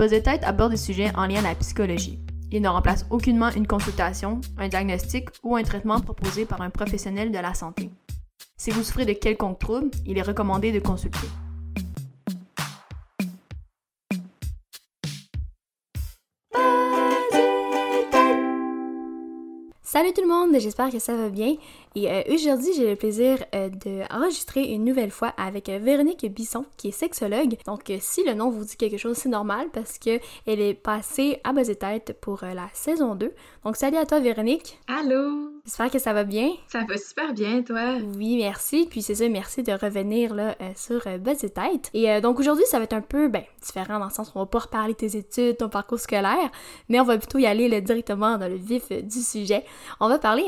Buzz Tête aborde des sujets en lien à la psychologie. Il ne remplace aucunement une consultation, un diagnostic ou un traitement proposé par un professionnel de la santé. Si vous souffrez de quelconque trouble, il est recommandé de consulter. Salut tout le monde, j'espère que ça va bien. Et euh, aujourd'hui, j'ai le plaisir euh, d'enregistrer une nouvelle fois avec euh, Véronique Bisson, qui est sexologue. Donc, si le nom vous dit quelque chose, c'est normal parce que elle est passée à bas tête pour la saison 2. Donc, salut à toi, Véronique. Allô! J'espère que ça va bien. Ça va super bien, toi? Oui, merci. Puis c'est ça, merci de revenir là sur Buzz Tête. Et donc aujourd'hui, ça va être un peu ben, différent dans le sens où on va pas reparler de tes études, ton parcours scolaire, mais on va plutôt y aller directement dans le vif du sujet. On va parler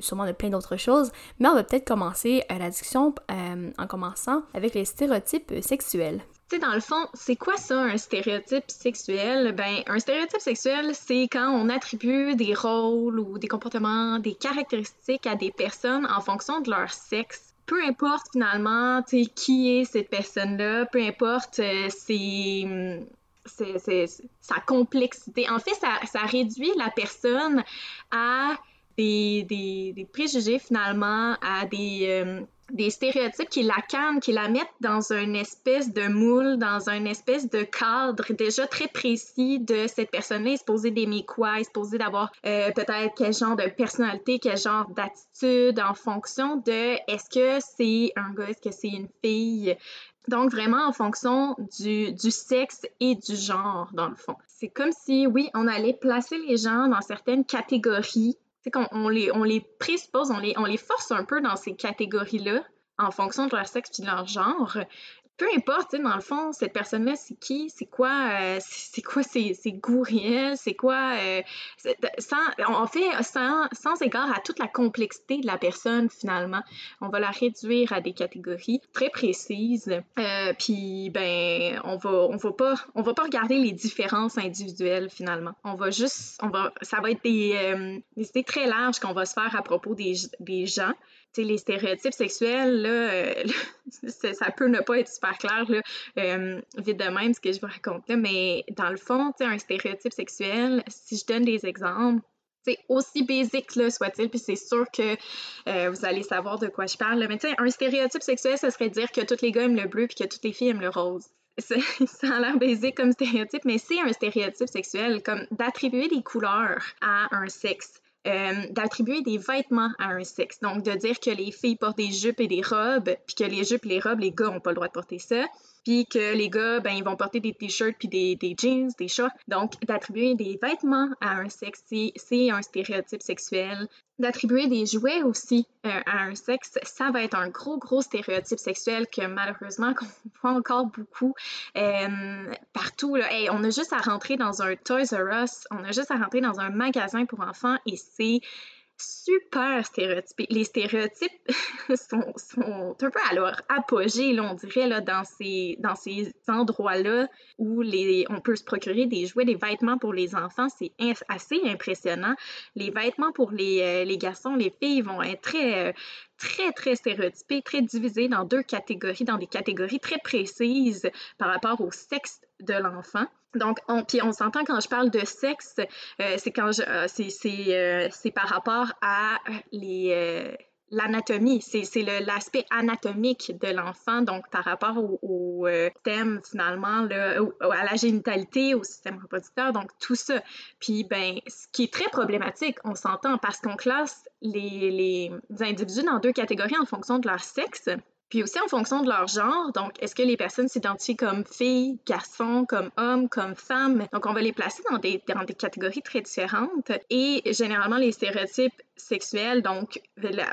sûrement de plein d'autres choses, mais on va peut-être commencer euh, la euh, en commençant avec les stéréotypes sexuels. Tu sais, dans le fond, c'est quoi ça, un stéréotype sexuel? Ben, un stéréotype sexuel, c'est quand on attribue des rôles ou des comportements, des caractéristiques à des personnes en fonction de leur sexe peu importe finalement qui est cette personne-là, peu importe euh, sa complexité. En fait, ça, ça, réduit la personne à des, préjugés finalement, à des, euh, des stéréotypes qui la cannent, qui la mettent dans une espèce de moule, dans une espèce de cadre déjà très précis de cette personne-là. est supposée d'aimer quoi, est supposée d'avoir euh, peut-être quel genre de personnalité, quel genre d'attitude en fonction de est-ce que c'est un gars, est-ce que c'est une fille? Donc, vraiment en fonction du, du, sexe et du genre, dans le fond. C'est comme si, oui, on allait placer les gens dans certaines catégories c'est qu'on on les, on les présuppose, on les, on les force un peu dans ces catégories-là en fonction de leur sexe et de leur genre peu importe, dans le fond, cette personne-là, c'est qui, c'est quoi, euh, c'est quoi ses, ses goûts réels, c'est quoi, euh, sans, on fait sans, sans, égard à toute la complexité de la personne, finalement. On va la réduire à des catégories très précises, euh, puis, ben, on va, on va pas, on va pas regarder les différences individuelles, finalement. On va juste, on va, ça va être des, des idées très larges qu'on va se faire à propos des, des gens, les stéréotypes sexuels, là, euh, ça peut ne pas être super clair, là, euh, vite de même, ce que je vous raconte là, mais dans le fond, un stéréotype sexuel, si je donne des exemples, c'est aussi basique soit-il, puis c'est sûr que euh, vous allez savoir de quoi je parle. Mais tu sais, un stéréotype sexuel, ça serait dire que tous les gars aiment le bleu puis que toutes les filles aiment le rose. Ça, a l'air basique comme stéréotype, mais c'est un stéréotype sexuel, comme d'attribuer des couleurs à un sexe. Euh, d'attribuer des vêtements à un sexe. Donc, de dire que les filles portent des jupes et des robes, puis que les jupes et les robes, les gars n'ont pas le droit de porter ça puis que les gars, ben, ils vont porter des t-shirts puis des, jeans, des shorts. Donc, d'attribuer des vêtements à un sexe, c'est un stéréotype sexuel. D'attribuer des jouets aussi euh, à un sexe, ça va être un gros, gros stéréotype sexuel que malheureusement, qu'on voit encore beaucoup euh, partout. Là. on a juste à rentrer dans un Toys R Us, on a juste à rentrer dans un magasin pour enfants et c'est super stéréotypés. Les stéréotypes sont, un peu à leur apogée, là, on dirait, là, dans ces, dans ces endroits-là où on peut se procurer des jouets, des vêtements pour les enfants. C'est assez impressionnant. Les vêtements pour les, euh, les, garçons, les filles vont être très, euh, très, très stéréotypés, très divisés dans deux catégories, dans des catégories très précises par rapport au sexe de l'enfant. Donc, on, puis on s'entend quand je parle de sexe, euh, c'est quand je, euh, euh, c'est, par rapport à les l'anatomie, c'est l'aspect anatomique de l'enfant, donc par rapport au, thème finalement, à la génitalité, au système reproducteur, donc tout ça. Puis, ben, ce qui est très problématique, on s'entend, parce qu'on classe les, les individus dans deux catégories en fonction de leur sexe. Puis aussi en fonction de leur genre, donc est-ce que les personnes s'identifient comme filles, garçons, comme hommes, comme femmes? Donc on va les placer dans des, dans des catégories très différentes. Et généralement, les stéréotypes sexuels, donc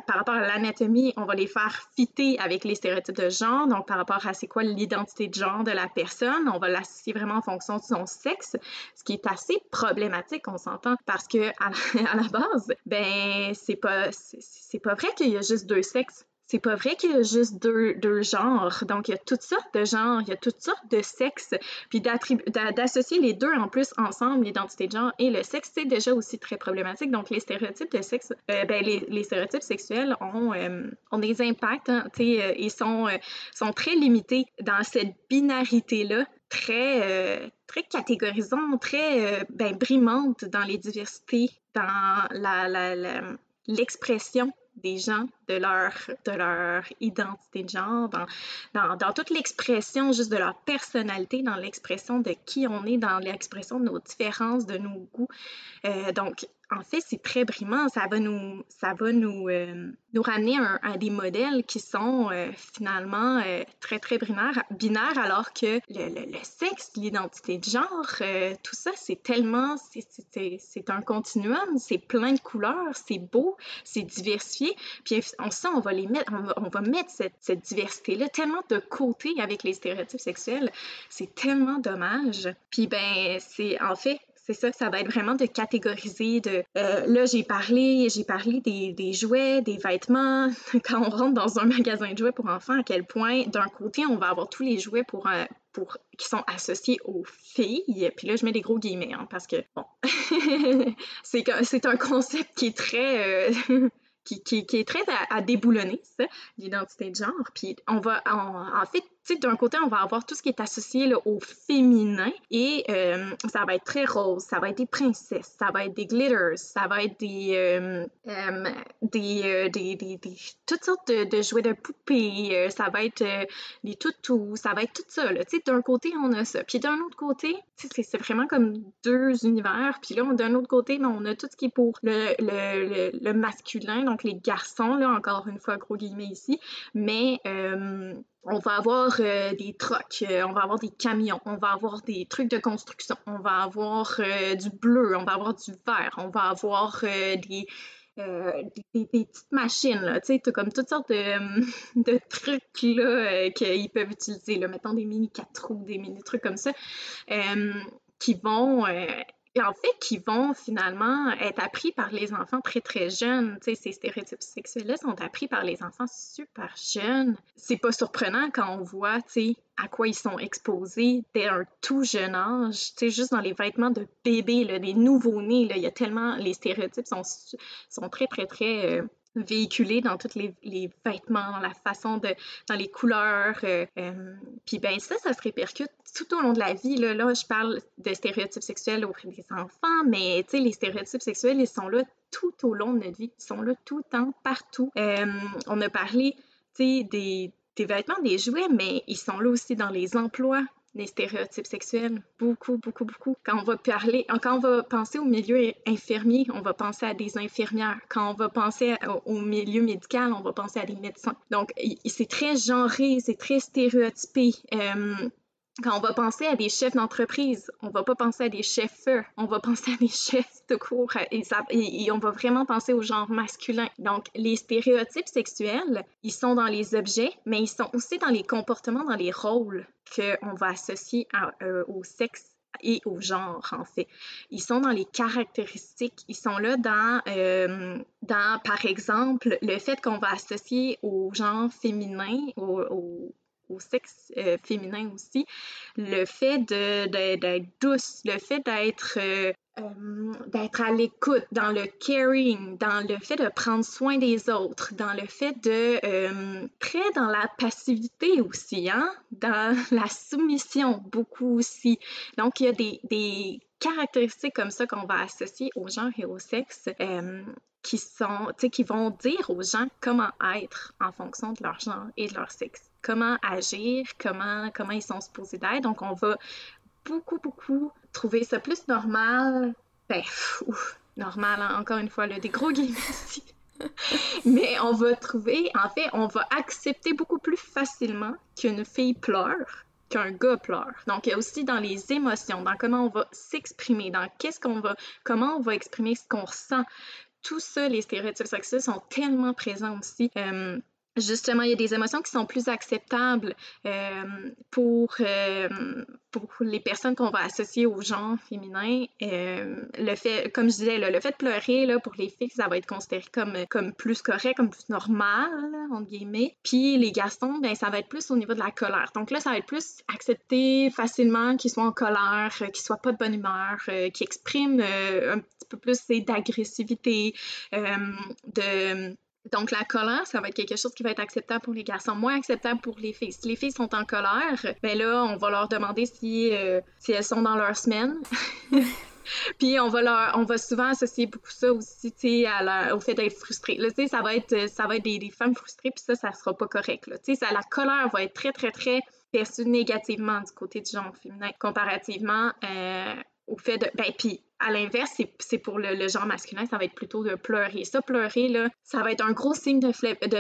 par rapport à l'anatomie, on va les faire fitter avec les stéréotypes de genre, donc par rapport à c'est quoi l'identité de genre de la personne, on va l'associer vraiment en fonction de son sexe, ce qui est assez problématique, on s'entend, parce que la, à la base, ben c'est pas c'est pas vrai qu'il y a juste deux sexes c'est pas vrai qu'il y a juste deux, deux, genres. Donc, il y a toutes sortes de genres, il y a toutes sortes de sexes. Puis d'associer les deux en plus ensemble, l'identité de genre et le sexe, c'est déjà aussi très problématique. Donc, les stéréotypes de sexe, euh, ben, les, stéréotypes sexuels ont, euh, ont des impacts, hein, euh, ils sont, sont très limités dans cette binarité-là très, très catégorisante, très ben, brimante dans les diversités, dans l'expression la, des gens, de leur, de leur identité de genre, dans, dans, dans toute l'expression juste de leur personnalité, dans l'expression de qui on est, dans l'expression de nos différences, de nos goûts. Euh, donc, en fait, c'est très brimant. Ça va nous, ça va nous, euh, nous ramener à des modèles qui sont euh, finalement euh, très, très binaires, alors que le, sexe, l'identité de genre, tout ça, c'est tellement, c'est un continuum, c'est plein de couleurs, c'est beau, c'est diversifié. Puis on sent, on va les mettre, on va, mettre cette, cette diversité-là tellement de côté avec les stéréotypes sexuels. C'est tellement dommage. Puis ben, c'est en fait, c'est ça, ça va être vraiment de catégoriser. De, euh, là, j'ai parlé, j'ai parlé des, jouets, des vêtements. Quand on rentre dans un magasin de jouets pour enfants, à quel point, d'un côté, on va avoir tous les jouets pour, euh, pour qui sont associés aux filles. Puis là, je mets des gros guillemets, hein, parce que, bon, c'est un concept qui est très... Euh, qui, est très à, déboulonner, ça, l'identité de genre. Puis on va, en fait, tu sais, d'un côté, on va avoir tout ce qui est associé au féminin et euh, ça va être très rose, ça va être des princesses, ça va être des glitters, ça va être des, euh, euh, des, des, des, toutes sortes de, jouets de poupées, ça va être des toutous, ça va être tout ça. Tu sais, d'un côté, on a ça. Puis d'un autre côté, c'est vraiment comme deux univers. Puis là, d'un autre côté, ben, on a tout ce qui est pour le, le, le, masculin, donc les garçons, là, encore une fois, gros guillemets ici, mais on va avoir euh, des trucks, euh, on va avoir des camions, on va avoir des trucs de construction, on va avoir euh, du bleu, on va avoir du vert, on va avoir des, des, petites machines, tu sais, comme toutes sortes de, trucs là, qu'ils peuvent utiliser, là, mettons des mini 4 roues, des mini trucs comme ça, qui vont en fait, qui vont finalement être appris par les enfants très, très jeunes. Tu ces stéréotypes sexuels-là sont appris par les enfants super jeunes. C'est pas surprenant quand on voit, tu à quoi ils sont exposés dès un tout jeune âge. Tu sais, juste dans les vêtements de bébés, là, des nouveaux-nés, là, il y a tellement... Les stéréotypes sont, sont très, très, très... Euh, véhiculés dans tous les, vêtements, dans la façon de, dans les couleurs. Euh, euh, puis ben ça, ça se répercute tout au long de la vie. Là, je parle de stéréotypes sexuels auprès des enfants, mais tu sais, les stéréotypes sexuels, ils sont là tout au long de notre vie. Ils sont là tout le temps, partout. Euh, on a parlé, tu sais, des vêtements, des jouets, mais ils sont là aussi dans les emplois, les stéréotypes sexuels. Beaucoup, beaucoup, beaucoup. Quand on va parler, quand on va penser au milieu infirmier, on va penser à des infirmières. Quand on va penser au milieu médical, on va penser à des médecins. Donc, c'est très genré, c'est très stéréotypé. Euh, quand on va penser à des chefs d'entreprise, on va pas penser à des chefs on va penser à des chefs de cours et, et, on va vraiment penser au genre masculin. Donc, les stéréotypes sexuels, ils sont dans les objets, mais ils sont aussi dans les comportements, dans les rôles qu'on va associer euh, au sexe et au genre, en fait. Ils sont dans les caractéristiques, ils sont là dans, euh, dans par exemple, le fait qu'on va associer au genre féminin, au, au sexe euh, féminin aussi, le fait d'être douce, le fait d'être euh, euh, d'être à l'écoute, dans le caring, dans le fait de prendre soin des autres, dans le fait de très dans la passivité aussi, hein, dans la soumission beaucoup aussi. Donc il y a des, des caractéristiques comme ça qu'on va associer au genre et au sexe qui sont, qui vont dire aux gens comment être en fonction de leur genre et de leur sexe comment agir, comment, comment ils sont supposés d'être. Donc, on va beaucoup, beaucoup trouver ça plus normal. Ben, ouf, normal, hein, encore une fois, là, des gros guillemets ici. Mais on va trouver, en fait, on va accepter beaucoup plus facilement qu'une fille pleure qu'un gars pleure. Donc, il y a aussi dans les émotions, dans comment on va s'exprimer, dans qu'est-ce qu'on va, comment on va exprimer ce qu'on ressent. Tout ça, les stéréotypes sexuels sont tellement présents aussi. Euh, justement, il y a des émotions qui sont plus acceptables euh, pour, euh, pour les personnes qu'on va associer au genre féminin. Euh, le fait, comme je disais, le fait de pleurer, là, pour les filles, ça va être considéré comme, comme plus correct, comme plus normal, entre guillemets. Puis les garçons, ben, ça va être plus au niveau de la colère. Donc là, ça va être plus accepté facilement qu'ils soient en colère, qu'ils soient pas de bonne humeur, qu'ils expriment un petit peu plus d'agressivité, de donc, la colère, ça va être quelque chose qui va être acceptable pour les garçons, moins acceptable pour les filles. Si les filles sont en colère, ben là, on va leur demander si, euh, si elles sont dans leur semaine. Puis on va leur, on va souvent associer beaucoup ça aussi, tu sais, au fait d'être frustré. Là, tu sais, ça va être, ça va être des, femmes frustrées, puis ça, ça sera pas correct. Là, tu sais, la colère va être très, très, très perçue négativement du côté du genre féminin, comparativement euh, au fait de, ben, puis à l'inverse, c'est pour le, genre masculin, ça va être plutôt de pleurer. Ça, pleurer, là, ça va être un gros signe de,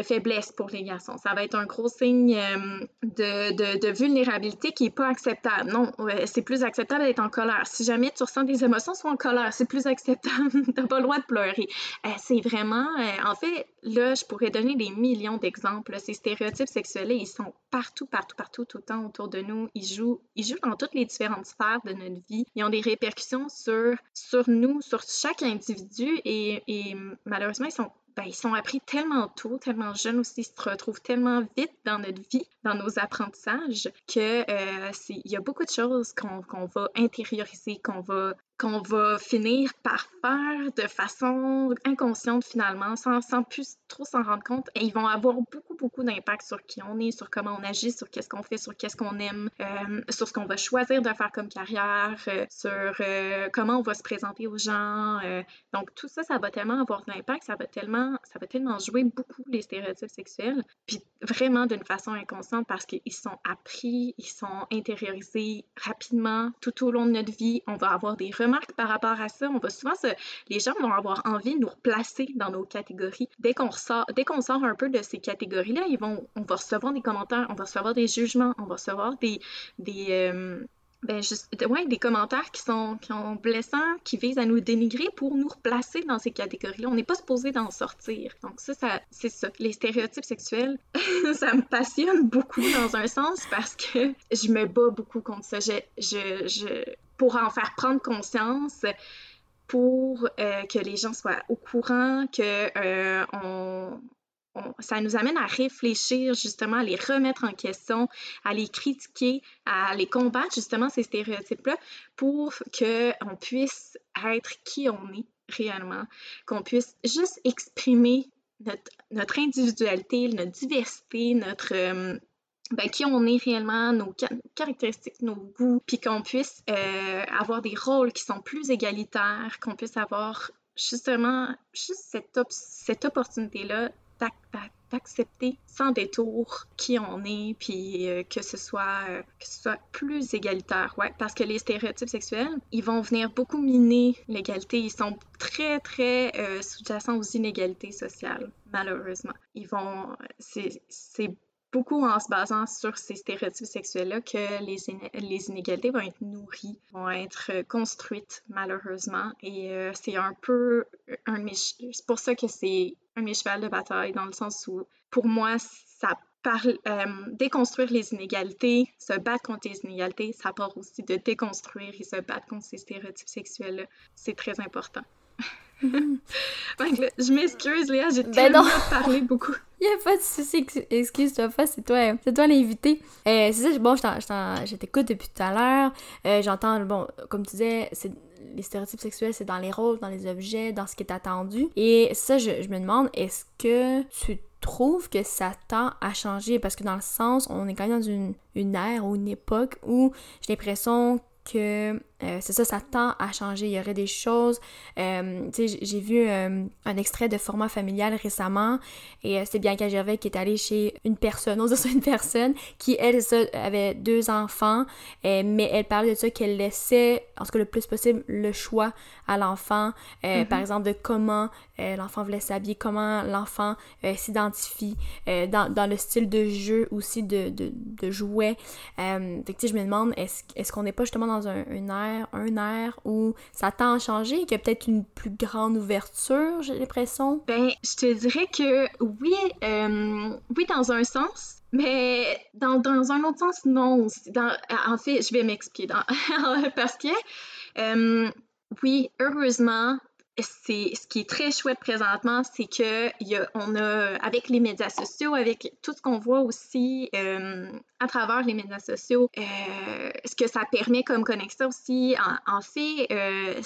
faiblesse pour les garçons. Ça va être un gros signe euh, de, vulnérabilité qui n'est pas acceptable. Non, c'est plus acceptable d'être en colère. Si jamais tu ressens des émotions, sois en colère. C'est plus acceptable. T'as pas le droit de pleurer. Euh, c'est vraiment... Euh, en fait, là, je pourrais donner des millions d'exemples. Ces stéréotypes sexuels, ils sont partout, partout, partout, tout le temps autour de nous. Ils jouent, ils jouent dans toutes les différentes sphères de notre vie. Ils ont des répercussions sur sur nous, sur chaque individu et, malheureusement, ils sont ben, ils sont appris tellement tôt, tellement jeunes aussi, ils se retrouvent tellement vite dans notre vie, dans nos apprentissages, que euh, y a beaucoup de choses qu'on va intérioriser, qu'on va qu'on va finir par faire de façon inconsciente finalement, sans, sans plus trop s'en rendre compte. Et ils vont avoir beaucoup, beaucoup d'impact sur qui on est, sur comment on agit, sur qu'est-ce qu'on fait, sur qu'est-ce qu'on aime, euh, sur ce qu'on va choisir de faire comme carrière, euh, sur comment on va se présenter aux gens. donc tout ça, ça va tellement avoir de l'impact, ça va tellement, ça va tellement jouer beaucoup les stéréotypes sexuels, puis vraiment d'une façon inconsciente parce qu'ils sont appris, ils sont intériorisés rapidement tout au long de notre vie. On va avoir des remarques par rapport à ça. On va souvent se... les gens vont avoir envie de nous replacer dans nos catégories. Dès qu'on sort, dès qu'on sort un peu de ces catégories-là, ils vont, on va recevoir des commentaires, on va recevoir des jugements, on va recevoir des, des, euh, ben juste, ouais, des commentaires qui sont, qui sont blessants, qui visent à nous dénigrer pour nous replacer dans ces catégories-là. On n'est pas supposé d'en sortir. Donc ça, ça c'est ça. Les stéréotypes sexuels, ça me passionne beaucoup dans un sens parce que je me bats beaucoup contre ça. Je, je, je, pour en faire prendre conscience, pour euh, que les gens soient au courant, que euh, on, ça nous amène à réfléchir justement, à les remettre en question, à les critiquer, à les combattre justement ces stéréotypes-là pour qu'on puisse être qui on est réellement, qu'on puisse juste exprimer notre, individualité, notre diversité, notre... Euh, ben, qui on est réellement, nos caractéristiques, nos goûts, puis qu'on puisse euh, avoir des rôles qui sont plus égalitaires, qu'on puisse avoir justement juste cette, cette opportunité-là d'accepter sans détour qui on est, puis euh, que, ce soit, euh, que ce soit plus égalitaire, ouais. Parce que les stéréotypes sexuels, ils vont venir beaucoup miner l'égalité. Ils sont très, très euh, sous-jacents aux inégalités sociales, malheureusement. Ils vont... C'est beaucoup en se basant sur ces stéréotypes sexuels-là que les, les, inégalités vont être nourries, vont être construites malheureusement. Et c'est un peu un c'est pour ça que c'est un mes de bataille, dans le sens où, pour moi, ça parle, euh, déconstruire les inégalités, se battre contre les inégalités, ça part aussi de déconstruire et se battre contre ces stéréotypes sexuels-là. C'est très important. je m'excuse, Léa, j'ai ben parlé beaucoup. Il n'y a pas de souci, excuse-toi pas, c'est toi, c'est toi l'invité. Euh, c'est ça, bon, je t'écoute depuis tout à l'heure. Euh, j'entends, bon, comme tu disais, c'est les stéréotypes sexuels, c'est dans les rôles, dans les objets, dans ce qui est attendu. Et ça, je, me demande, est-ce que tu trouves que ça tend à changer? Parce que dans le sens, on est quand même dans une, une ère ou une époque où j'ai l'impression que euh, c'est ça, ça tend à changer. Il y aurait des choses. Euh, tu sais, j'ai vu euh, un extrait de format familial récemment et c'est Bianca Gervais qui est allée chez une personne, on dit une personne, qui elle ça, avait deux enfants, mais elle parlait de ça qu'elle laissait, en tout cas le plus possible, le choix à l'enfant. Mm-hmm. Par exemple, de comment l'enfant voulait s'habiller, comment l'enfant s'identifie, dans, dans, le style de jeu aussi de, de, de jouet. fait que, je me demande, est-ce est qu'on n'est pas justement dans un, une ère un air où ça tend à changer, qu'il y a peut-être une plus grande ouverture, j'ai l'impression? Ben, je te dirais que oui, euh, oui, dans un sens, mais dans, dans, un autre sens, non. Dans, en fait, je vais m'expliquer. parce que, euh, oui, heureusement, c'est ce qui est très chouette présentement, c'est que a avec les médias sociaux, avec tout ce qu'on voit aussi euh, à travers les médias sociaux, euh, ce que ça permet comme connexion aussi. En, fait, euh,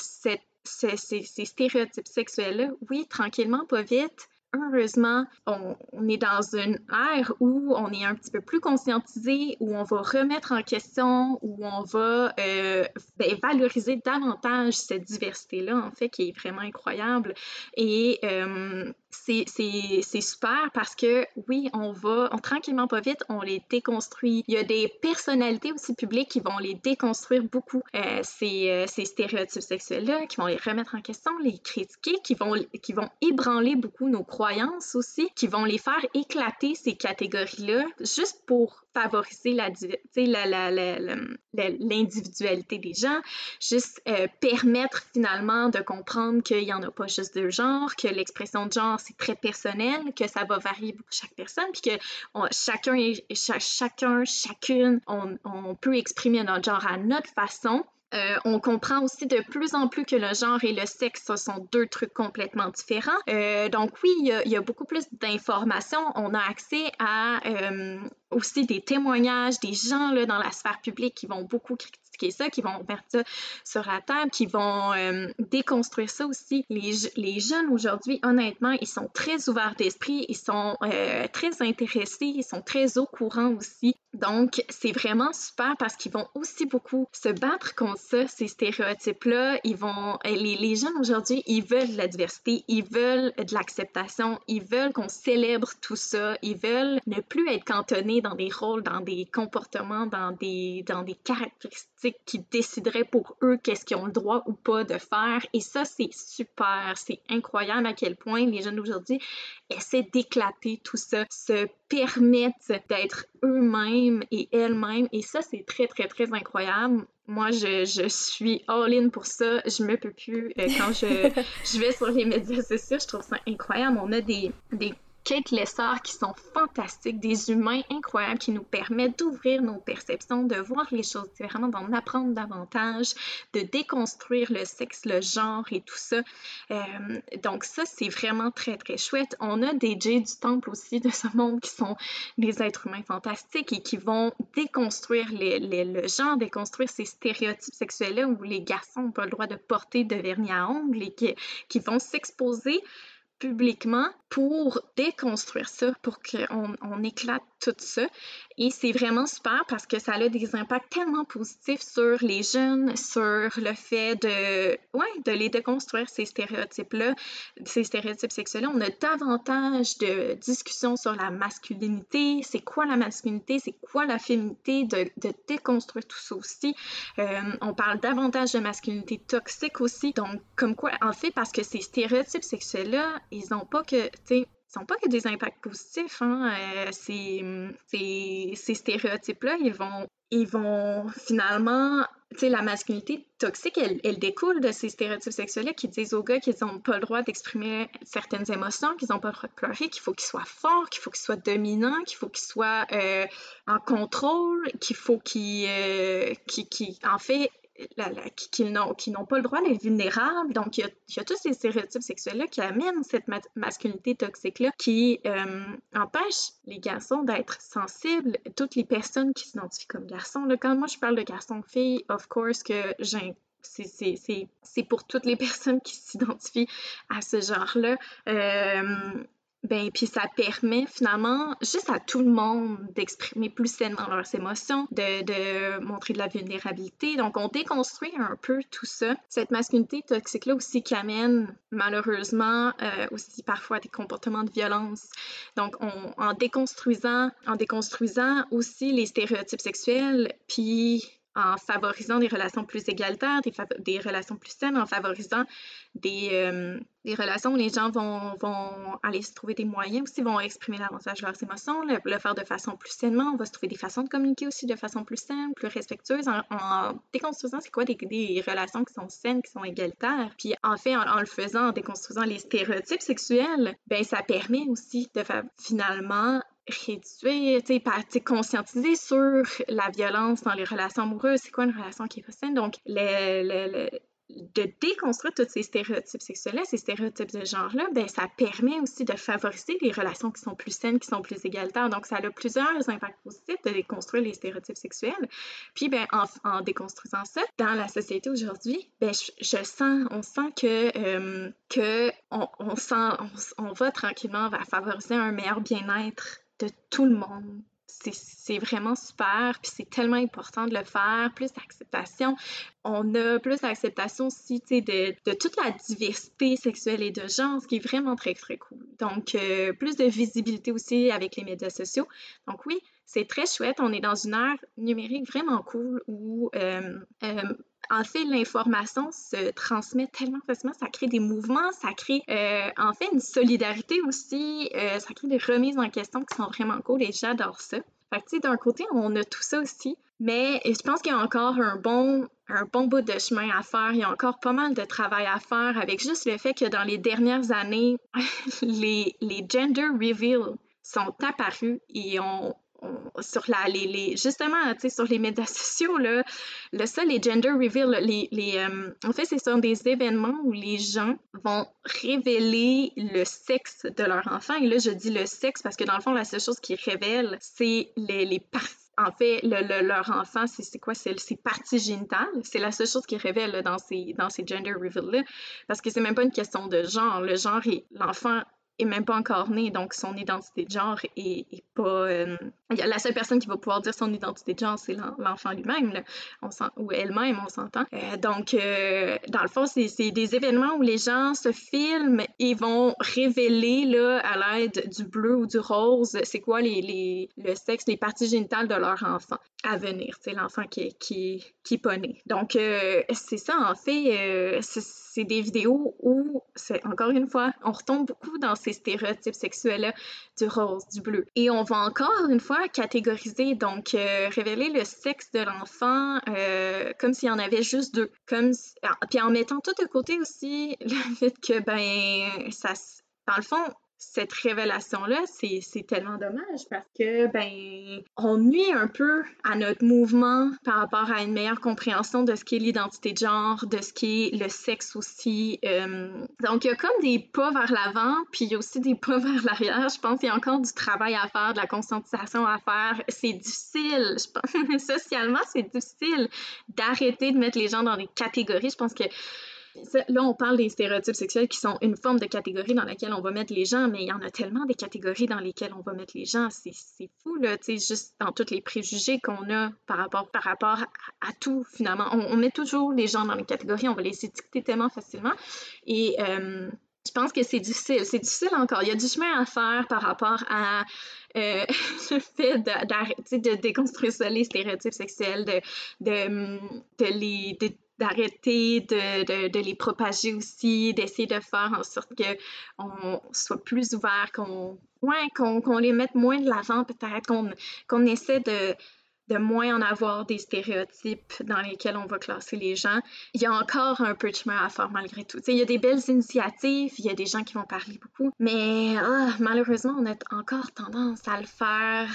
ces stéréotypes sexuels-là, oui, tranquillement, pas vite, heureusement, on, est dans une ère où on est un petit peu plus conscientisé, où on va remettre en question, où on va euh, ben, valoriser davantage cette diversité-là, en fait, qui est vraiment incroyable. Et euh, c'est super parce que oui, on va, on, tranquillement pas vite, on les déconstruit. Il y a des personnalités aussi publiques qui vont les déconstruire beaucoup, euh, ces, euh, ces, stéréotypes sexuels-là, qui vont les remettre en question, les critiquer, qui vont, qui vont ébranler beaucoup nos croyances aussi, qui vont les faire éclater ces catégories-là, juste pour favoriser l'individualité des gens, juste euh, permettre finalement de comprendre qu'il n'y en a pas juste deux genres, que l'expression de genre, c'est très personnel, que ça va varier pour chaque personne, puis que chacun, chacun, chacune, on peut exprimer notre genre à notre façon, euh, on comprend aussi de plus en plus que le genre et le sexe, sont deux trucs complètement différents. Euh, donc oui, il y, a, beaucoup plus d'informations. On a accès à euh, aussi des témoignages des gens là, dans la sphère publique qui vont beaucoup critiquer ça, qui vont mettre ça sur la table, qui vont déconstruire ça aussi. Les, les jeunes aujourd'hui, honnêtement, ils sont très ouverts d'esprit, ils sont très intéressés, ils sont très au courant aussi donc, c'est vraiment super parce qu'ils vont aussi beaucoup se battre contre ça, ces stéréotypes-là. Ils vont, les, les jeunes aujourd'hui, ils veulent de la diversité, ils veulent de l'acceptation, ils veulent qu'on célèbre tout ça, ils veulent ne plus être cantonnés dans des rôles, dans des comportements, dans des, dans des caractéristiques qui décideraient pour eux qu'est-ce qu'ils ont le droit ou pas de faire. Et ça, c'est super, c'est incroyable à quel point les jeunes aujourd'hui essaient d'éclater tout ça, se permettent d'être eux-mêmes et elles-mêmes. Et ça, c'est très, très, très incroyable. Moi, je, je suis all-in pour ça. Je me peux plus. Euh, quand je, je vais sur les médias sociaux, je trouve ça incroyable. On a des, des Kate Lessard qui sont fantastiques, des humains incroyables qui nous permettent d'ouvrir nos perceptions, de voir les choses différemment, d'en apprendre davantage, de déconstruire le sexe, le genre et tout ça. Euh, donc ça, c'est vraiment très, très chouette. On a des Jay du Temple aussi de ce monde qui sont des êtres humains fantastiques et qui vont déconstruire les, le genre, déconstruire ces stéréotypes sexuels-là où les garçons n'ont pas le droit de porter de vernis à ongles et qui, qui vont s'exposer publiquement pour déconstruire ça, pour qu'on on éclate tout ça. Et c'est vraiment super parce que ça a des impacts tellement positifs sur les jeunes, sur le fait de, ouais, de les déconstruire, ces stéréotypes-là, ces stéréotypes sexuels-là. On a davantage de discussions sur la masculinité, c'est quoi la masculinité, c'est quoi la féminité, de, de déconstruire tout ça aussi. Euh, on parle davantage de masculinité toxique aussi. Donc, comme quoi, en fait, parce que ces stéréotypes sexuels-là, ils n'ont pas que, sais, sont pas que des impacts positifs. Hein? Euh, ces, ces, stéréotypes-là, ils vont, ils vont finalement, la masculinité toxique, elle, elle, découle de ces stéréotypes sexuels qui disent aux gars qu'ils n'ont pas le droit d'exprimer certaines émotions, qu'ils n'ont pas le droit de pleurer, qu'il faut qu'ils soient forts, qu'il faut qu'ils soient dominants, qu'il faut qu'ils soient euh, en contrôle, qu'il faut qu'ils, euh, en fait, qui, n'ont pas le droit d'être vulnérables. Donc, il y a, tous ces stéréotypes sexuels-là qui amènent cette masculinité toxique-là, qui euh, empêchent les garçons d'être sensibles. Toutes les personnes qui s'identifient comme garçons, quand moi je parle de garçon-fille, of course que j'ai c'est pour toutes les personnes qui s'identifient à ce genre-là. Euh, ben, puis ça permet finalement juste à tout le monde d'exprimer plus sainement leurs émotions, de, de, montrer de la vulnérabilité. Donc, on déconstruit un peu tout ça. Cette masculinité toxique-là aussi qui amène malheureusement euh, aussi parfois des comportements de violence. Donc, on, en déconstruisant, en déconstruisant aussi les stéréotypes sexuels, puis en favorisant des relations plus égalitaires, des, relations plus saines, en favorisant des, euh, relations où les gens vont, aller se trouver des moyens aussi, vont exprimer davantage leurs émotions, le, faire de façon plus sainement. On va se trouver des façons de communiquer aussi de façon plus saine, plus respectueuse, en, déconstruisant c'est quoi des, relations qui sont saines, qui sont égalitaires. Puis en fait, en, le faisant, en déconstruisant les stéréotypes sexuels, ben ça permet aussi de finalement réduire, tu sais, conscientiser sur la violence dans les relations amoureuses, c'est quoi une relation qui est saine? Donc, le, le, de déconstruire tous ces stéréotypes sexuels-là, ces stéréotypes de genre-là, ben ça permet aussi de favoriser les relations qui sont plus saines, qui sont plus égalitaires. Donc, ça a plusieurs impacts positifs de déconstruire les stéréotypes sexuels. Puis, ben, en, déconstruisant ça, dans la société aujourd'hui, ben, je, sens, on sent que, euh, que on, sent, on, va tranquillement vers favoriser un meilleur bien-être de tout le monde c'est vraiment super, puis c'est tellement important de le faire, plus d'acceptation. On a plus d'acceptation aussi, de, de, toute la diversité sexuelle et de genre, ce qui est vraiment très, très cool. Donc, euh, plus de visibilité aussi avec les médias sociaux. Donc oui, c'est très chouette. On est dans une ère numérique vraiment cool où euh, euh, en fait, l'information se transmet tellement facilement, ça crée des mouvements, ça crée euh, en fait une solidarité aussi, euh, ça crée des remises en question qui sont vraiment cool et j'adore ça. Fait que, d'un côté, on a tout ça aussi, mais je pense qu'il y a encore un bon, un bon bout de chemin à faire. Il y a encore pas mal de travail à faire avec juste le fait que dans les dernières années, les, les gender reveals sont apparus et ont sur la, les, justement, sur les médias sociaux, là, le ça, les gender reveal, les, les euh, en fait, ce sont des événements où les gens vont révéler le sexe de leur enfant. Et là, je dis le sexe parce que dans le fond, la seule chose qu'ils révèlent, c'est les, les parties en fait, le, leur enfant, c'est quoi? C'est ses parties génitales. C'est la seule chose qu'ils révèlent dans ces, dans ces gender reveals-là. Parce que c'est même pas une question de genre. Le genre, l'enfant est même pas encore né, donc son identité de genre est, pas. Euh, la seule personne qui va pouvoir dire son identité de genre, c'est l'enfant lui-même, ou elle-même, on s'entend. Euh, donc, euh, dans le fond, c'est des événements où les gens se filment et vont révéler là, à l'aide du bleu ou du rose, c'est quoi les, les, le sexe, les parties génitales de leur enfant à venir, c'est l'enfant qui, qui, qui est pas né. Donc, c'est ça, en fait, c'est des vidéos où, encore une fois, on retombe beaucoup dans ces stéréotypes sexuels-là du rose, du bleu. Et on va encore une fois catégoriser, donc euh, révéler le sexe de l'enfant euh, comme s'il y en avait juste deux. Ah, puis en mettant tout de côté aussi le fait que, ben, ça, dans le fond, cette révélation-là, c'est tellement dommage parce que, ben, on nuit un peu à notre mouvement par rapport à une meilleure compréhension de ce qu'est l'identité de genre, de ce qu'est le sexe aussi. Euh, donc, il y a comme des pas vers l'avant, puis il y a aussi des pas vers l'arrière. Je pense qu'il y a encore du travail à faire, de la conscientisation à faire. C'est difficile, je pense, socialement, c'est difficile d'arrêter de mettre les gens dans des catégories. Je pense que Là, on parle des stéréotypes sexuels qui sont une forme de catégorie dans laquelle on va mettre les gens, mais il y en a tellement des catégories dans lesquelles on va mettre les gens. C'est fou, là, tu sais, juste dans tous les préjugés qu'on a par rapport, par rapport à, tout, finalement. On, met toujours les gens dans les catégories, on va les étiqueter tellement facilement. Et euh, je pense que c'est difficile. C'est difficile encore. Il y a du chemin à faire par rapport à euh, le fait de, de, déconstruire ça, les stéréotypes sexuels, de, de, de les d'arrêter de, de, les propager aussi, d'essayer de faire en sorte qu'on soit plus ouvert, qu'on ouais, qu'on les mette moins de l'avant, peut-être qu'on qu'on essaie de, de moins en avoir des stéréotypes dans lesquels on va classer les gens. Il y a encore un peu de chemin à faire malgré tout. il y a des belles initiatives, il y a des gens qui vont parler beaucoup, mais ah, malheureusement, on a encore tendance à le faire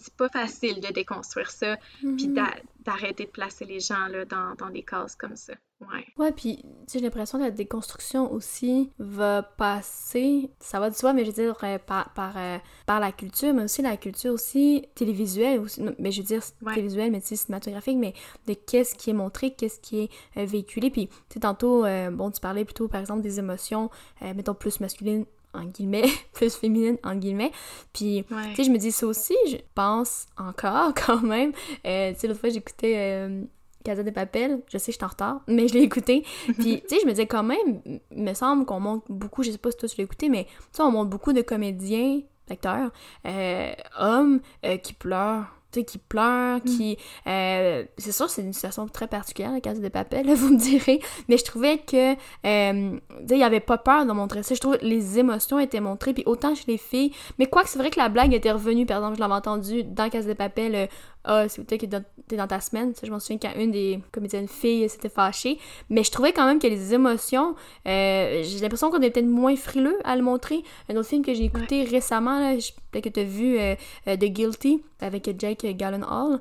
c'est pas facile de déconstruire ça, puis mhm. d'arrêter de placer les gens là, dans, dans des cases comme ça. Ouais. Ouais, puis j'ai l'impression que la déconstruction aussi va passer, ça va de soi, mais je veux dire euh, par, par, euh, par la culture, mais aussi la culture aussi télévisuelle, aussi, mais je veux dire télévisuelle, mais cinématographique, mais de qu'est-ce qui est montré, qu'est-ce qui est euh, véhiculé. Puis, tu sais, tantôt, bon, tu parlais plutôt, par exemple, des émotions, mettons, plus masculines en guillemets, plus féminine, en guillemets. Puis, tu sais, je me dis ça aussi, je pense encore quand même. Euh, tu sais, l'autre fois, j'écoutais euh, Casa de Papel, je sais que je suis en retard, mais je l'ai écouté. Puis, tu sais, je me disais quand même, il me semble qu'on montre beaucoup, je sais pas si toi tu l'as écouté, mais tu sais, on montre beaucoup de comédiens, acteurs, euh, hommes qui pleurent qui pleure, mm. qui... Euh, c'est sûr, c'est une situation très particulière, la case de papel, vous me direz, mais je trouvais que, euh, il n'y avait pas peur de montrer ça. Je trouve que les émotions étaient montrées, puis autant chez les filles, mais quoi que c'est vrai que la blague était revenue, par exemple, je l'avais entendu dans Case de papel, euh, ah, c'est peut-être que t'es dans ta semaine. Je m'en souviens qu'une des comédiennes filles s'était fâchée. Mais je trouvais quand même que les émotions, euh, j'ai l'impression qu'on est peut-être moins frileux à le montrer. Un autre film que j'ai écouté récemment, peut-être que t'as vu euh, euh, The Guilty avec Jake Gyllenhaal.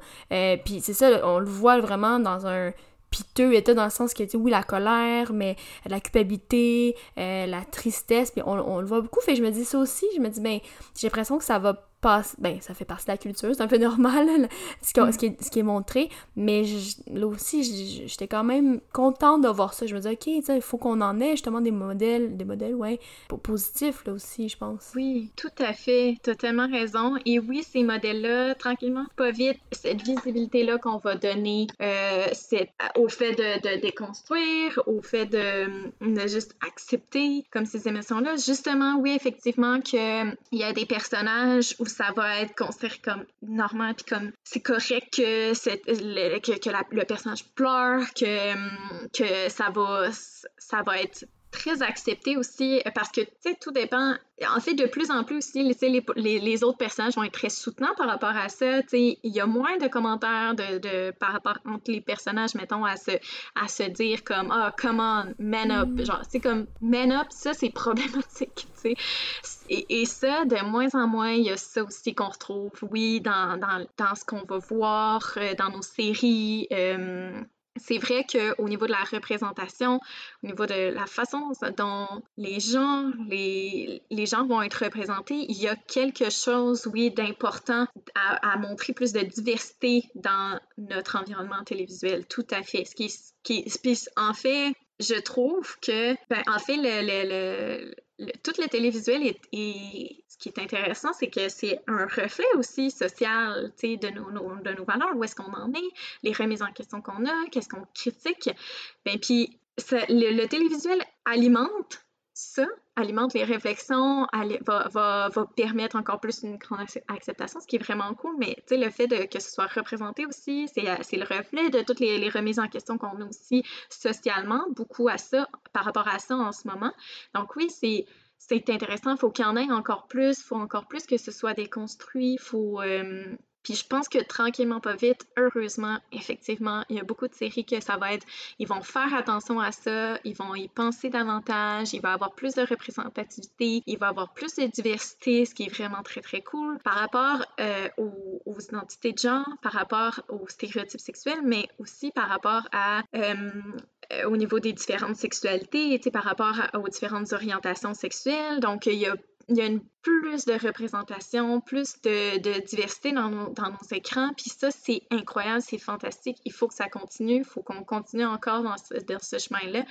Puis c'est ça, on le voit vraiment dans un piteux était dans le sens que, tu oui, la colère, mais la culpabilité, la tristesse, puis on, on, le voit beaucoup. Fait je me dis ça aussi, je me dis, ben, j'ai l'impression que ça va ben ça fait partie de la culture, c'est un peu normal ce, qui, ce, qui est, montré, mais là aussi j'étais quand même contente de voir ça. Je me disais ok, il faut qu'on en ait justement des modèles, des modèles ouais, positifs là aussi, je pense. Oui, tout à fait, tu as tellement raison. Et oui, ces modèles-là, tranquillement, pas vite, cette visibilité-là qu'on va donner euh, au fait de, de, déconstruire, au fait de, de juste accepter comme ces émotions-là. Justement, oui, effectivement, qu'il y a des personnages où ça va être considéré comme normal, puis comme c'est correct que, le, que, le personnage pleure, que, que ça, va, ça va être très accepté aussi parce que, tu sais, tout dépend. En fait, de plus en plus aussi, les, les, les, autres personnages vont être très soutenants par rapport à ça. Tu sais, il y a moins de commentaires de, de, par rapport entre les personnages, mettons, à se, à se dire comme « Ah, oh, come on, man up! Mm. Genre, c'est comme « Man up », ça, c'est problématique, tu sais. Et, ça, de moins en moins, il y a ça aussi qu'on retrouve, oui, dans, dans, dans ce qu'on va voir, euh, dans nos séries. Euh, c'est vrai qu'au niveau de la représentation, au niveau de la façon dont les gens, les, les gens vont être représentés, il y a quelque chose, oui, d'important à, montrer plus de diversité dans notre environnement télévisuel, tout à fait. Ce qui, qui, en fait, je trouve que, ben, en fait, le, le, le, tout le télévisuel est, qui est intéressant, c'est que c'est un reflet aussi social, de nos, de nos valeurs, où est-ce qu'on en est, les remises en question qu'on a, qu'est-ce qu'on critique? Ben, puis, le, télévisuel alimente ça, alimente les réflexions, va, permettre encore plus une grande acceptation, ce qui est vraiment cool. Mais le fait que ce soit représenté aussi, c'est le reflet de toutes les, les remises en question qu'on a aussi socialement, beaucoup à ça, par rapport à ça en ce moment. Donc oui, c'est c'est intéressant, faut qu'il y en ait encore plus, faut encore plus que ce soit déconstruit, faut, euh, puis je pense que tranquillement, pas vite, heureusement, effectivement, il y a beaucoup de séries que ça va être, ils vont faire attention à ça, ils vont y penser davantage, il va y avoir plus de représentativité, il va y avoir plus de diversité, ce qui est vraiment très très cool par rapport euh, aux, identités de genre, par rapport aux stéréotypes sexuels, mais aussi par rapport à euh, au niveau des différentes sexualités, par rapport aux différentes orientations sexuelles. Donc, il y a il y a une plus de représentation, plus de, diversité dans nos, écrans. Puis ça, c'est incroyable, c'est fantastique. Il faut que ça continue. Il faut qu'on continue encore dans ce, dans ce chemin-là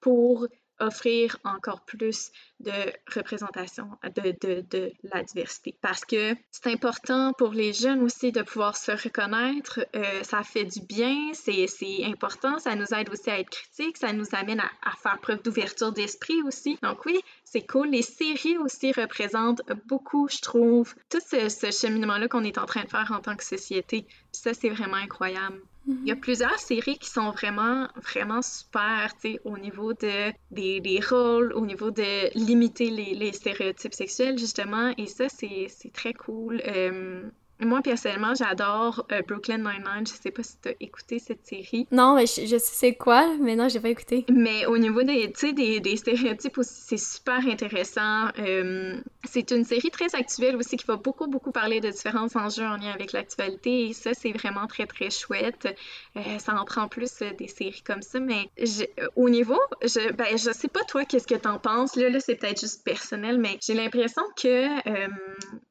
pour offrir encore plus de représentation de, de, de, la diversité. Parce que c'est important pour les jeunes aussi de pouvoir se reconnaître. Euh, ça fait du bien, c'est important, ça nous aide aussi à être critiques, ça nous amène à, faire preuve d'ouverture d'esprit aussi. Donc oui, c'est cool. Les séries aussi représentent beaucoup, je trouve, tout ce, ce cheminement-là qu'on est en train de faire en tant que société. Ça, c'est vraiment incroyable. Il y a plusieurs séries qui sont vraiment, vraiment super, tu sais, au niveau de, des, rôles, au niveau de limiter les, les stéréotypes sexuels, justement, et ça, c'est très cool. Euh, moi, personnellement, j'adore euh, Brooklyn Nine-Nine. Je sais pas si tu as écouté cette série. Non, mais je, sais quoi, mais non, j'ai pas écouté. Mais au niveau des, des, des stéréotypes aussi, c'est super intéressant. Euh, c'est une série très actuelle aussi qui va beaucoup, beaucoup parler de différents enjeux en lien avec l'actualité. Et ça, c'est vraiment très, très chouette. Euh, ça en prend plus des séries comme ça. Mais au niveau, je, ben, je sais pas toi, qu'est-ce que t'en penses. Là, là c'est peut-être juste personnel, mais j'ai l'impression que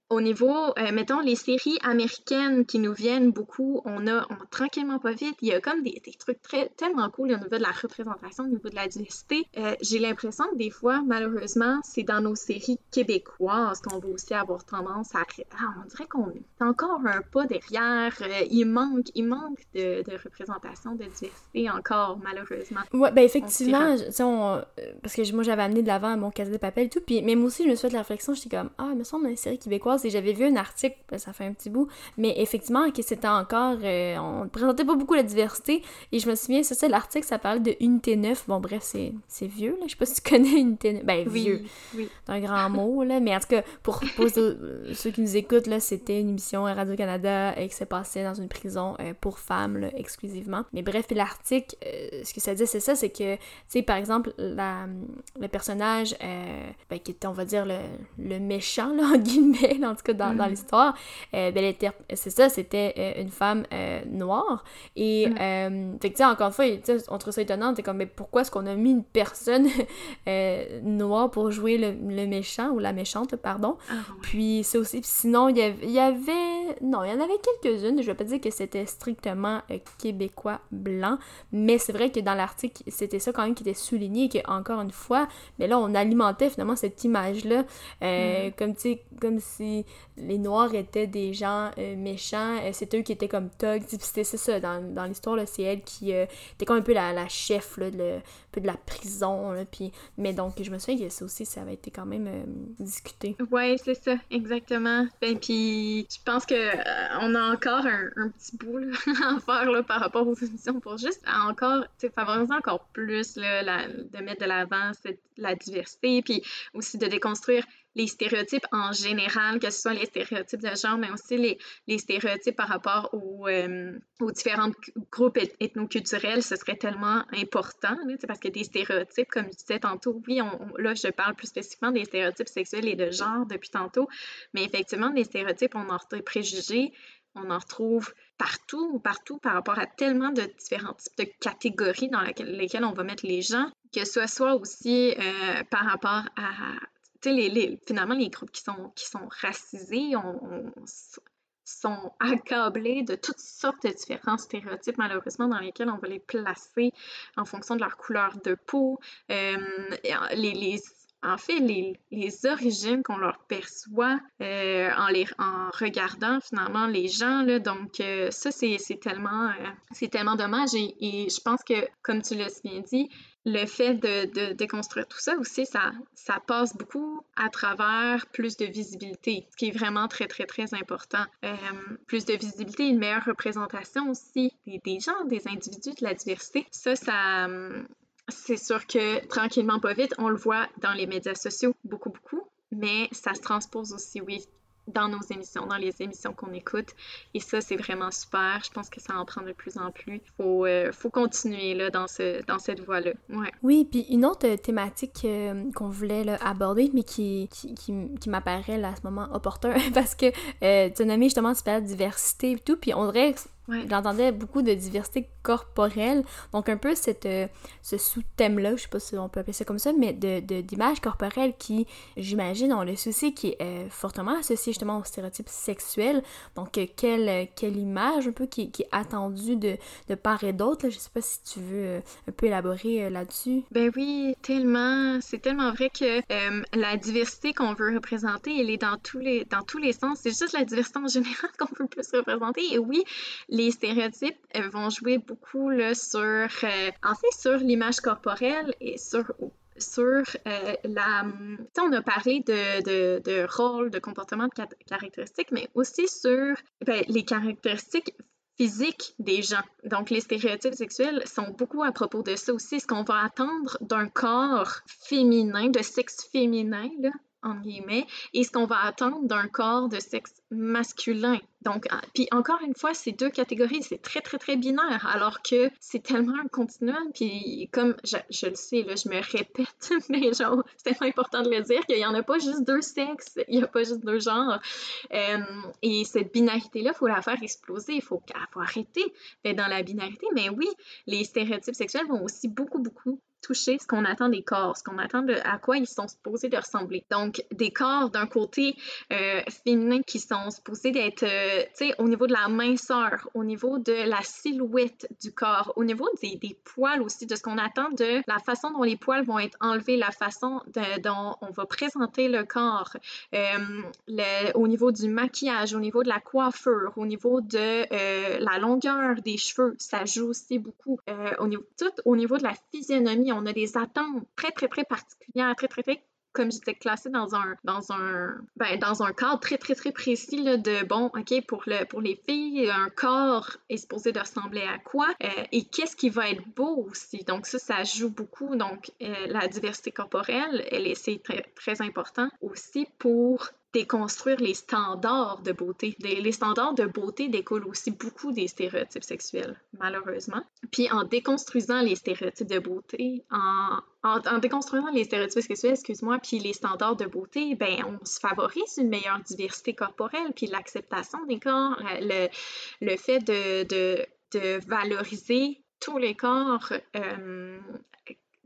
au niveau, euh, mettons, les séries américaines qui nous viennent beaucoup, on a, on, tranquillement pas vite, il y a comme des, des, trucs très, tellement cool au niveau de la représentation, au niveau de la diversité. Euh, j'ai l'impression que des fois, malheureusement, c'est dans nos séries québécoises qu'on va aussi avoir tendance à... Ah, on dirait qu'on est encore un pas derrière. Euh, il manque, il manque de, de, représentation, de diversité encore, malheureusement. Ouais, ben effectivement, on, parce que moi, j'avais amené de l'avant mon casse de papel et tout, puis même aussi, je me suis fait la réflexion, j'étais comme, ah, il me semble, une série québécoise et j'avais vu un article, ben, ça fait un petit bout, mais effectivement, que c'était encore. Euh, on ne présentait pas beaucoup la diversité. Et je me souviens, c'est ça, l'article, ça parlait de Unité 9. Bon, bref, c'est vieux, là. Je sais pas si tu connais Unité 9. Ben, vieux. Oui. C'est un grand mot, là. Mais en tout cas, pour, ceux qui nous écoutent, là, c'était une émission à Radio-Canada et qui s'est passée dans une prison euh, pour femmes, là, exclusivement. Mais bref, l'article, euh, ce que ça dit, c'est ça, c'est que, tu sais, par exemple, la, le personnage, ben, qui était, on va dire, le, le méchant, là, en guillemets, en tout cas dans, dans mm. l'histoire, euh, ben, c'est ça, c'était euh, une femme euh, noire. Et, mm. fait que, tu sais, encore une fois, on trouve ça étonnant, t'es comme, mais pourquoi est-ce qu'on a mis une personne noire pour jouer le, méchant ou la méchante, pardon? Ah, puis c'est aussi, sinon, il y avait, y avait, non, il y en avait quelques-unes, je vais pas dire que c'était strictement québécois blanc, mais c'est vrai que dans l'article, c'était ça quand même qui était souligné, que encore une fois, mais là, on alimentait finalement cette image-là, mm. comme, tu sais, comme si les Noirs étaient des gens euh, méchants, euh, c'est eux qui étaient comme thugs, c'était ça, dans, dans l'histoire, c'est elle qui euh, était comme un peu la, chef là, de, un la prison, mais donc je me souviens que ça aussi, ça avait été quand même discuté. Ouais, c'est ça, exactement. Ben, puis je pense que on a encore un, petit bout là, à faire là, par rapport aux émissions pour juste encore, favoriser encore plus là, de mettre de l'avant la diversité, puis aussi de déconstruire les stéréotypes en général, que ce soit les stéréotypes de genre, mais aussi les, les stéréotypes par rapport aux, euh, aux différents groupes ethnoculturels, ce serait tellement important, parce que des stéréotypes, comme je disais tantôt, oui, là, je parle plus spécifiquement des stéréotypes sexuels et de genre depuis tantôt, mais effectivement, des stéréotypes, on en retrouve préjugés, on en retrouve partout, partout par rapport à tellement de différents types de catégories dans lesquelles on va mettre les gens, que ce soit aussi euh, par rapport à les, finalement, les groupes qui sont, qui sont racisés sont accablés de toutes sortes de différents stéréotypes, malheureusement, dans lesquels on va les placer en fonction de leur couleur de peau. Euh, les, en fait, les, les origines qu'on leur perçoit euh, en, les, en regardant finalement les gens. Là, donc, euh, ça, c'est tellement, tellement dommage. Et, et, je pense que, comme tu l'as bien dit, le fait de, déconstruire tout ça aussi, ça, ça passe beaucoup à travers plus de visibilité, ce qui est vraiment très, très, très important. Euh, plus de visibilité, une meilleure représentation aussi des, des, gens, des individus, de la diversité. Ça, ça, c'est sûr que tranquillement, pas vite, on le voit dans les médias sociaux beaucoup, beaucoup, mais ça se transpose aussi, oui, dans nos émissions, dans les émissions qu'on écoute. Et ça, c'est vraiment super. Je pense que ça en prend de plus en plus. Il faut, euh, faut continuer là, dans, ce, dans cette voie-là. Ouais. Oui, puis une autre thématique euh, qu'on voulait aborder, mais qui, qui, qui, m'apparaît à ce moment opportun, parce que euh, tu as nommé justement la diversité et tout, puis on dirait J'entendais beaucoup de diversité corporelle, donc un peu cette, euh, ce sous-thème-là, je sais pas si on peut appeler ça comme ça, mais de, d'image corporelle qui, j'imagine, ont le souci qui est euh, fortement associé justement au stéréotype sexuel. Donc, euh, quelle, quelle image un peu qui, qui est attendue de, de part et d'autre, je sais pas si tu veux un peu élaborer là-dessus. Ben oui, tellement, c'est tellement vrai que la diversité qu'on veut représenter, elle est dans tous les, dans tous les sens. C'est juste la diversité en général qu'on veut plus représenter. Et oui, les stéréotypes euh, vont jouer beaucoup là, sur, euh, sur l'image corporelle et sur sur euh, la... On a parlé de, de, de, rôle, de comportement, de caractéristiques, mais aussi sur ben, les caractéristiques physiques des gens. Donc, les stéréotypes sexuels sont beaucoup à propos de ça aussi. Ce qu'on va attendre d'un corps féminin, de sexe féminin, là, en guillemets, et ce qu'on va attendre d'un corps de sexe masculin. Donc, ah, puis encore une fois, ces deux catégories, c'est très, très, très binaire, alors que c'est tellement un continuum, puis comme je, le sais, là, je me répète, mais genre, c'est tellement important de le dire qu'il n'y en a pas juste deux sexes, il n'y a pas juste deux genres. Euh, et cette binarité-là, il faut la faire exploser, il faut, faut arrêter d'être dans la binarité. Mais oui, les stéréotypes sexuels vont aussi beaucoup, beaucoup toucher ce qu'on attend des corps, ce qu'on attend de à quoi ils sont supposés de ressembler. Donc, des corps d'un côté euh, féminin qui sont supposés d'être, euh, tu sais, au niveau de la minceur, au niveau de la silhouette du corps, au niveau des, des poils aussi, de ce qu'on attend de la façon dont les poils vont être enlevés, la façon dont on va présenter le corps, euh, le, au niveau du maquillage, au niveau de la coiffure, au niveau de la longueur des cheveux, ça joue aussi beaucoup. au niveau, tout au niveau de la physionomie on a des attentes très, très, très particulières, très, très, très comme j'étais classée dans un dans un ben, dans un cadre très très très précis là, de bon ok pour le pour les filles un corps est supposé de ressembler à quoi euh, et qu'est-ce qui va être beau aussi. Donc ça ça joue beaucoup. Donc euh, la diversité corporelle elle est c'est très très important aussi pour déconstruire les standards de beauté. Les, standards de beauté découlent aussi beaucoup des stéréotypes sexuels, malheureusement. Puis en déconstruisant les stéréotypes de beauté, en, déconstruisant les stéréotypes sexuels, excuse-moi, puis les standards de beauté, ben on se favorise une meilleure diversité corporelle, puis l'acceptation des corps, le, le fait de valoriser tous les corps euh,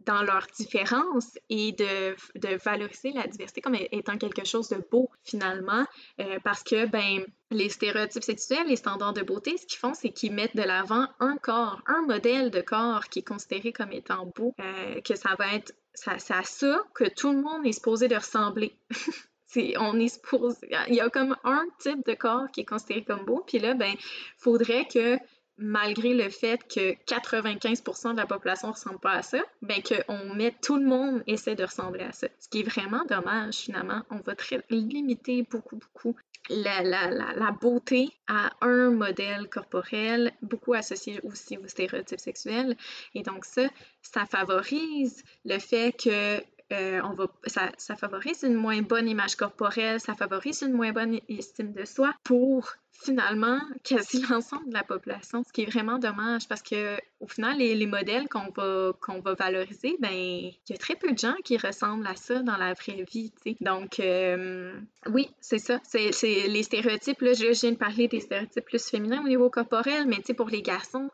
dans leurs différences et de, valoriser la diversité comme étant quelque chose de beau finalement euh, parce que ben les stéréotypes sexuels, les standards de beauté, ce qu'ils font, c'est qu'ils mettent de l'avant un corps, un modèle de corps qui est considéré comme étant beau, euh, que ça va être, c'est à ça que tout le monde est supposé de ressembler. on est supposé, il y a comme un type de corps qui est considéré comme beau, puis là, ben, faudrait que malgré le fait que 95% de la population ne ressemble pas à ça, ben qu'on met tout le monde essaie de ressembler à ça. Ce qui est vraiment dommage finalement. On va très limiter beaucoup, beaucoup la, la, la, beauté à un modèle corporel, beaucoup associé aussi aux stéréotypes sexuels. Et donc ça, ça favorise le fait que euh, on va, ça, ça, favorise une moins bonne image corporelle, ça favorise une moins bonne estime de soi pour finalement quasi l'ensemble de la population, ce qui est vraiment dommage parce que au final, les, modèles qu'on va, qu'on va valoriser, ben il y a très peu de gens qui ressemblent à ça dans la vraie vie. sais. Donc, euh, oui, c'est ça. C'est, les stéréotypes. Là, je, viens de parler des stéréotypes plus féminins au niveau corporel, mais pour les garçons,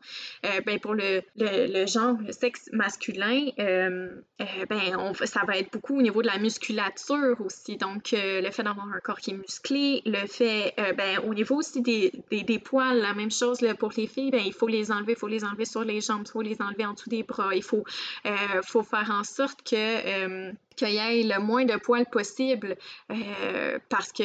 euh, ben, pour le, le, genre, le sexe masculin, euh, ben, on, ça va être beaucoup au niveau de la musculature aussi. Donc, le fait d'avoir un corps qui est musclé, le fait, ben, au niveau aussi des, des, poils, la même chose là, pour les filles, ben, il faut les enlever, il faut les enlever sur les jambes, il faut les enlever en dessous des bras. Il faut, euh, faut faire en sorte que euh, qu'il y ait le moins de poils possible euh, parce que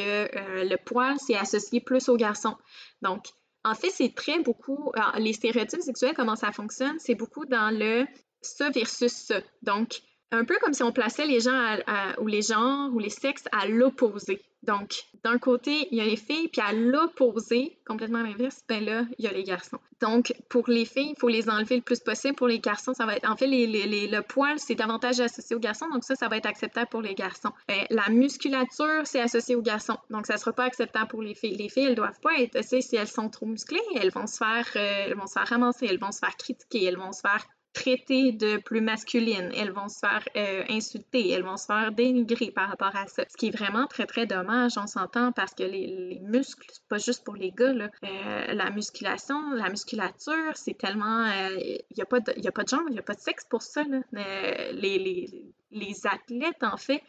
le poil, c'est associé plus aux garçons. Donc, en fait, c'est très beaucoup, les stéréotypes sexuels, comment ça fonctionne, c'est beaucoup dans le ça versus ça. Donc, un peu comme si on plaçait les gens ou les genres ou les sexes à l'opposé. Donc, d'un côté, il y a les filles, puis à l'opposé, complètement l'inverse, ben là, il y a les garçons. Donc, pour les filles, il faut les enlever le plus possible. Pour les garçons, ça va être. En fait, le poil, c'est davantage associé aux garçons, donc ça, ça va être acceptable pour les garçons. Euh, la musculature, c'est associé aux garçons, donc ça ne sera pas acceptable pour les filles. Les filles, elles doivent pas être. Si elles sont trop musclées, elles vont se faire, euh, elles vont se faire ramasser, elles vont se faire critiquer, elles vont se faire traitées de plus masculines, elles vont se faire euh, insulter, elles vont se faire dénigrer par rapport à ça. Ce qui est vraiment très, très dommage, on s'entend, parce que les, muscles, c'est pas juste pour les gars. Euh, la musculation, la musculature, c'est tellement... Il euh, n'y a, pas de, y a pas de genre, il n'y a pas de sexe pour ça, les, les les athlètes, en fait,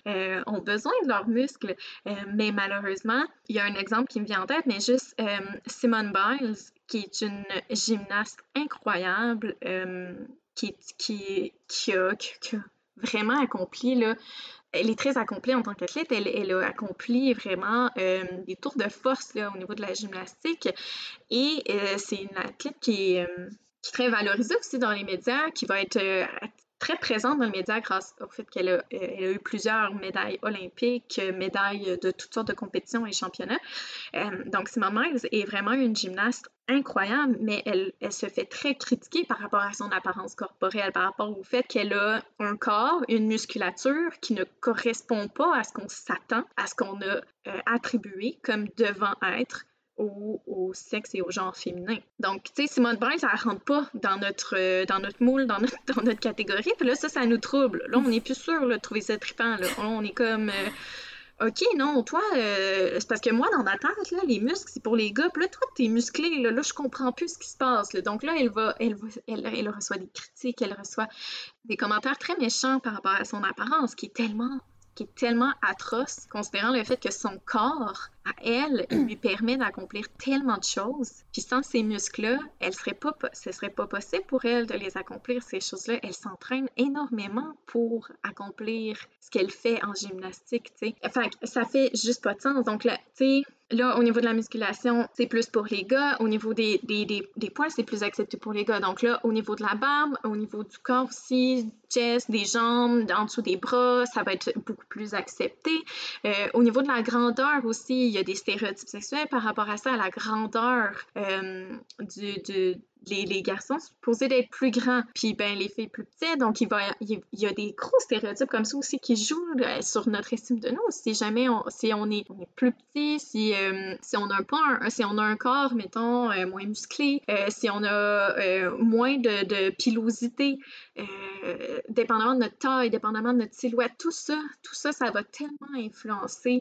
ont besoin de leurs muscles. mais malheureusement, il y a un exemple qui me vient en tête, mais juste Simone Biles, qui est une gymnaste incroyable, qui, qui, qui, a, vraiment accompli, là, elle est très accomplie en tant qu'athlète. Elle, elle, a accompli vraiment euh, des tours de force là, au niveau de la gymnastique. Et euh, c'est une athlète qui euh, qui est, très valorisée aussi dans les médias, qui va être très présente dans les médias grâce au fait qu'elle a, eu plusieurs médailles olympiques, médailles de toutes sortes de compétitions et championnats. donc, Simone Miles est vraiment une gymnaste incroyable, mais elle, elle, se fait très critiquer par rapport à son apparence corporelle, par rapport au fait qu'elle a un corps, une musculature qui ne correspond pas à ce qu'on s'attend, à ce qu'on a euh, attribué comme devant être au, sexe et au genre féminin. Donc, tu sais, Simone Biles, elle rentre pas dans notre, dans notre moule, dans notre, dans notre catégorie. Puis là, ça, ça nous trouble. Là, on n'est plus sûr de trouver ça trippant. Là. On est comme... Euh, OK, non, toi, euh, c'est parce que moi, dans ma tête, là, les muscles, c'est pour les gars. Puis là, toi, t'es musclé, là, là, je comprends plus ce qui se passe. Donc là, elle va, elle, va, elle reçoit des critiques, elle reçoit des commentaires très méchants par rapport à son apparence, qui est tellement qui est tellement atroce, considérant le fait que son corps, elle, lui permet d'accomplir tellement de choses. Puis sans ces muscles-là, elle serait pas, ce serait pas possible pour elle de les accomplir, ces choses-là. Elle s'entraîne énormément pour accomplir ce qu'elle fait en gymnastique, tu sais. Enfin, ça fait juste pas de sens. Donc là, tu Là, au niveau de la musculation, c'est plus pour les gars. Au niveau des, des, des, des poils, c'est plus accepté pour les gars. Donc là, au niveau de la barbe, au niveau du corps aussi, chest, des jambes, en dessous des bras, ça va être beaucoup plus accepté. Euh, au niveau de la grandeur aussi, il y a des stéréotypes sexuels par rapport à ça, à la grandeur du, du, les, garçons sont supposés d'être plus grands, puis ben les filles plus petites. Donc il, y a des gros stéréotypes comme ça aussi qui jouent euh, sur notre estime de nous. Si jamais on, si on, est, plus petit, si, euh, si on a un pas si on a un corps, mettons, euh, moins musclé, si on a moins de, pilosité, dépendamment de notre taille, dépendamment de notre silhouette, tout ça, tout ça, ça va tellement influencer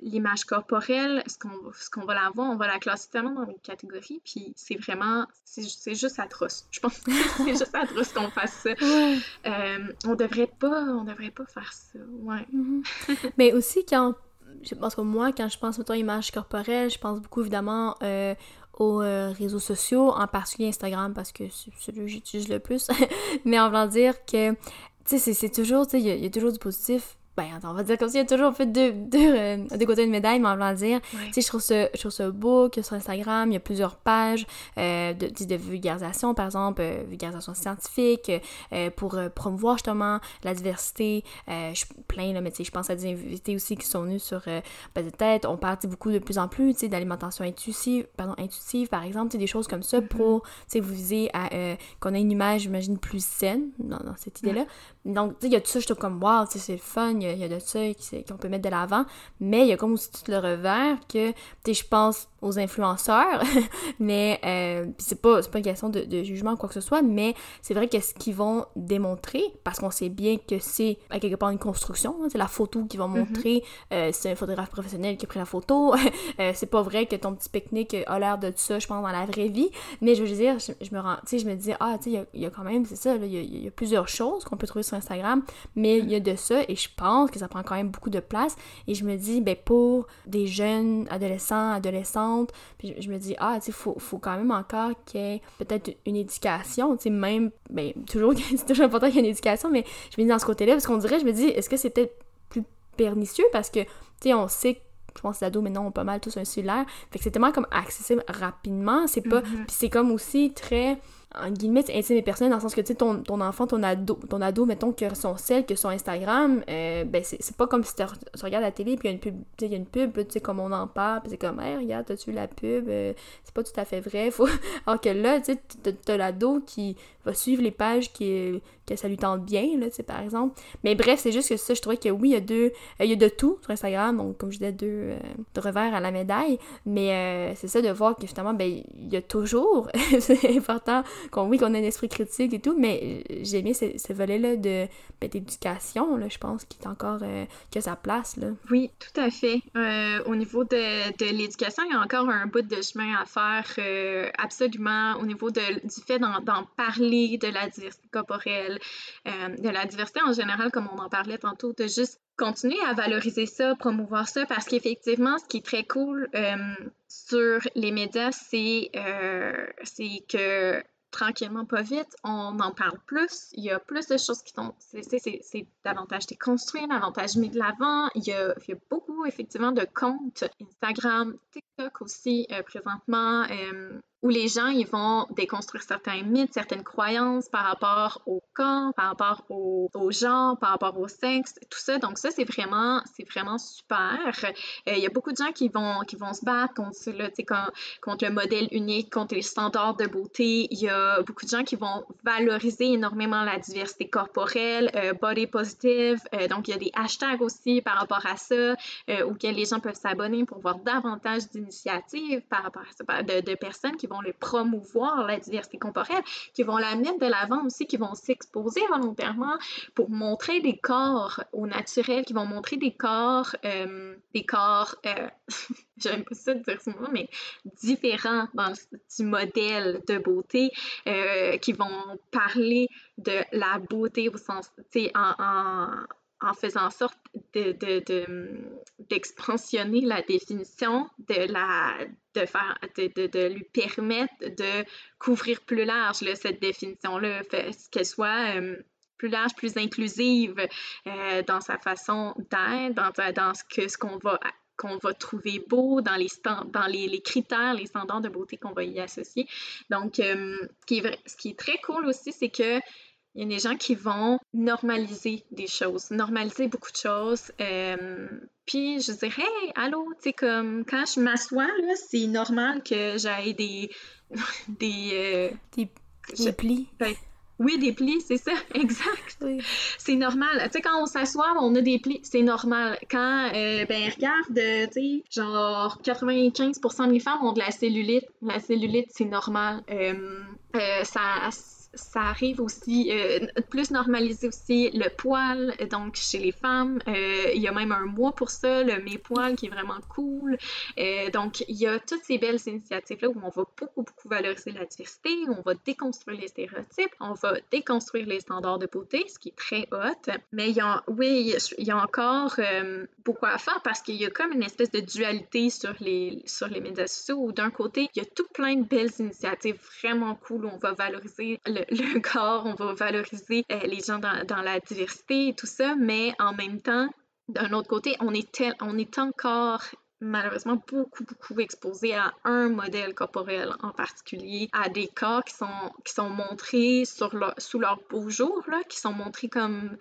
l'image corporelle, ce qu'on qu'on va la voir, on va la classer tellement dans des catégories, puis c'est vraiment, c'est juste atroce. Je pense que c'est juste atroce qu'on fasse ça. Euh, on devrait pas, on devrait pas faire ça. Ouais. Mhm. Mais aussi quand, je pense que moi, quand je pense à image corporelle, je pense beaucoup évidemment euh, aux euh, réseaux sociaux, en particulier Instagram parce que c'est celui que j'utilise le plus. Mais en voulant dire que, tu sais, c'est toujours, tu sais, il y, a toujours du positif ben on va dire comme s'il y a toujours fait deux, deux, euh, deux côtés de médaille, mais en voulant dire, tu sais, je trouve ça, je trouve ça beau que sur Instagram, il y a plusieurs pages euh, de, de, vulgarisation, par exemple, euh, vulgarisation scientifique, euh, pour promouvoir justement la diversité. je suis plein, là, mais tu sais, je pense à des invités aussi qui sont venus sur ben, de tête. On parle beaucoup de plus en plus, tu sais, d'alimentation intuitive, pardon, intuitive, par exemple, tu sais, des choses comme ça mm-hmm. pour, tu sais, vous viser à qu'on ait une image, j'imagine, plus saine dans, dans cette idée-là. Donc, tu sais, il y a tout ça, je trouve comme, wow, tu sais, c'est le fun, il y, a de ça qu'on peut mettre de l'avant, mais il y a comme aussi tout le revers que, tu sais, je pense aux influenceurs, mais euh, c'est pas, pas une question de, jugement ou quoi que ce soit, mais c'est vrai que ce qu'ils vont démontrer, parce qu'on sait bien que c'est à quelque part une construction, hein, c'est la photo qu'ils vont mm-hmm. montrer, euh, c'est un photographe professionnel qui a pris la photo, euh, c'est pas vrai que ton petit pique-nique a l'air de ça, je pense, dans la vraie vie, mais je veux dire, je, me rends, tu sais, je me dis, ah, tu sais, il y, a quand même, c'est ça, il y, a plusieurs choses qu'on peut trouver sur Instagram, mais il y a de ça, et je pense que ça prend quand même beaucoup de place, et je me dis, ben pour des jeunes adolescents, adolescentes, puis je me dis, ah, tu sais, faut, faut quand même encore qu'il y ait peut-être une éducation, tu sais, même, ben, toujours, c'est toujours important qu'il y ait une éducation, mais je me dis dans ce côté-là, parce qu'on dirait, je me dis, est-ce que c'est peut-être plus pernicieux? Parce que, tu sais, on sait je pense que les ados maintenant ont pas mal tous un cellulaire. Fait que c'est tellement comme accessible rapidement. C'est pas. Mm-hmm. Puis c'est comme aussi très en guillemets, intime et personnel dans le sens que, tu sais, ton, ton, enfant, ton ado, ton ado, mettons, que son sel, que son Instagram, euh, ben, c'est pas comme si tu regardes la télé, puis il y a une pub, tu sais, une pub, tu sais, comme on en parle, puis c'est comme, hey, regarde, t'as-tu la pub, euh, c'est pas tout à fait vrai, faut... Alors que là, tu sais, t'as l'ado qui va suivre les pages qui, que ça lui tente bien, là, tu sais, par exemple. Mais bref, c'est juste que ça, je trouvais que oui, il y a deux, euh, il y a de tout sur Instagram, donc, comme je disais, deux, euh, revers à la médaille, mais euh, c'est ça de voir que, finalement, ben, il y a toujours, c'est important qu'on, oui, qu'on ait un esprit critique et tout, mais j'ai aimé ce, ce volet-là de, ben, d'éducation, là, je pense, qui est encore, que sa place, là. Oui, tout à fait. au niveau de, de l'éducation, il y a encore un bout de chemin à faire, absolument, au niveau de, du fait d'en parler de la diversité corporelle, euh, de la diversité en général, comme on en parlait tantôt, de juste continuer à valoriser ça, promouvoir ça, parce qu'effectivement, ce qui est très cool euh, sur les médias, c'est euh, que tranquillement, pas vite, on en parle plus. Il y a plus de choses qui sont. C'est davantage déconstruit, davantage mis de l'avant. Il, y a beaucoup, effectivement, de comptes Instagram, TikTok aussi, présentement où les gens ils vont déconstruire certains mythes, certaines croyances par rapport au corps, par rapport au, au genre, par rapport au sexe, tout ça. Donc ça c'est vraiment c'est vraiment super. Euh, il y a beaucoup de gens qui vont qui vont se battre contre là, contre, contre le modèle unique, contre les standards de beauté. Il y a beaucoup de gens qui vont valoriser énormément la diversité corporelle, euh, body positive. Euh, donc il y a des hashtags aussi par rapport à ça auxquels les gens peuvent s'abonner pour voir davantage d'initiatives par rapport à ça, de, de personnes qui vont le promouvoir, la diversité corporelle, qui vont la mettre de l'avant aussi, qui vont s'exposer volontairement pour montrer des corps au naturel, qui vont montrer des corps, euh, des corps, euh, j'aime pas ça de dire ce mot, mais différents dans du modèle de beauté, euh, qui vont parler de la beauté au sens, tu sais, en faisant en sorte d'expansionner de, la définition, de, la, de, faire, de, lui permettre de couvrir plus large cette définition-là, qu'elle soit euh, plus large, plus inclusive euh, dans sa façon d'être, dans, dans, ce que ce qu'on va qu'on va trouver beau dans les dans les, critères, les standards de beauté qu'on va y associer. Donc, euh, ce, qui est ce qui est très cool aussi, c'est que Il y a des gens qui vont normaliser des choses, normaliser beaucoup de choses. Euh, puis je dirais, hey, allô, tu sais, comme quand je m'assois, là, c'est normal que j'aille des. des, euh, des, plis. Ben, oui, des plis, c'est ça, exact. C'est normal. Tu sais, quand on s'assoit, on a des plis, c'est normal. Quand, euh, ben, regarde, tu sais, genre 95% des femmes ont de la cellulite. La cellulite, c'est normal. Euh, euh, ça ça arrive aussi, euh, plus normaliser aussi le poil, donc chez les femmes. Euh, il y a même un mois pour ça, le mes poils qui est vraiment cool. Euh, donc, il y a toutes ces belles initiatives-là où on va beaucoup, beaucoup valoriser la diversité, on va déconstruire les stéréotypes, on va déconstruire les standards de beauté, ce qui est très hot. Mais il y a, oui, il y a encore beaucoup à faire parce qu'il y a comme une espèce de dualité sur les, sur les médias sociaux où d'un côté, il y a tout plein de belles initiatives vraiment cool où on va valoriser le, le, corps, on va valoriser euh, les gens dans, la diversité et tout ça, mais en même temps, d'un autre côté, on est, on est encore malheureusement beaucoup, beaucoup exposé à un modèle corporel en particulier, à des corps qui sont, qui sont montrés sur sous leur beau jour, là, qui sont montrés comme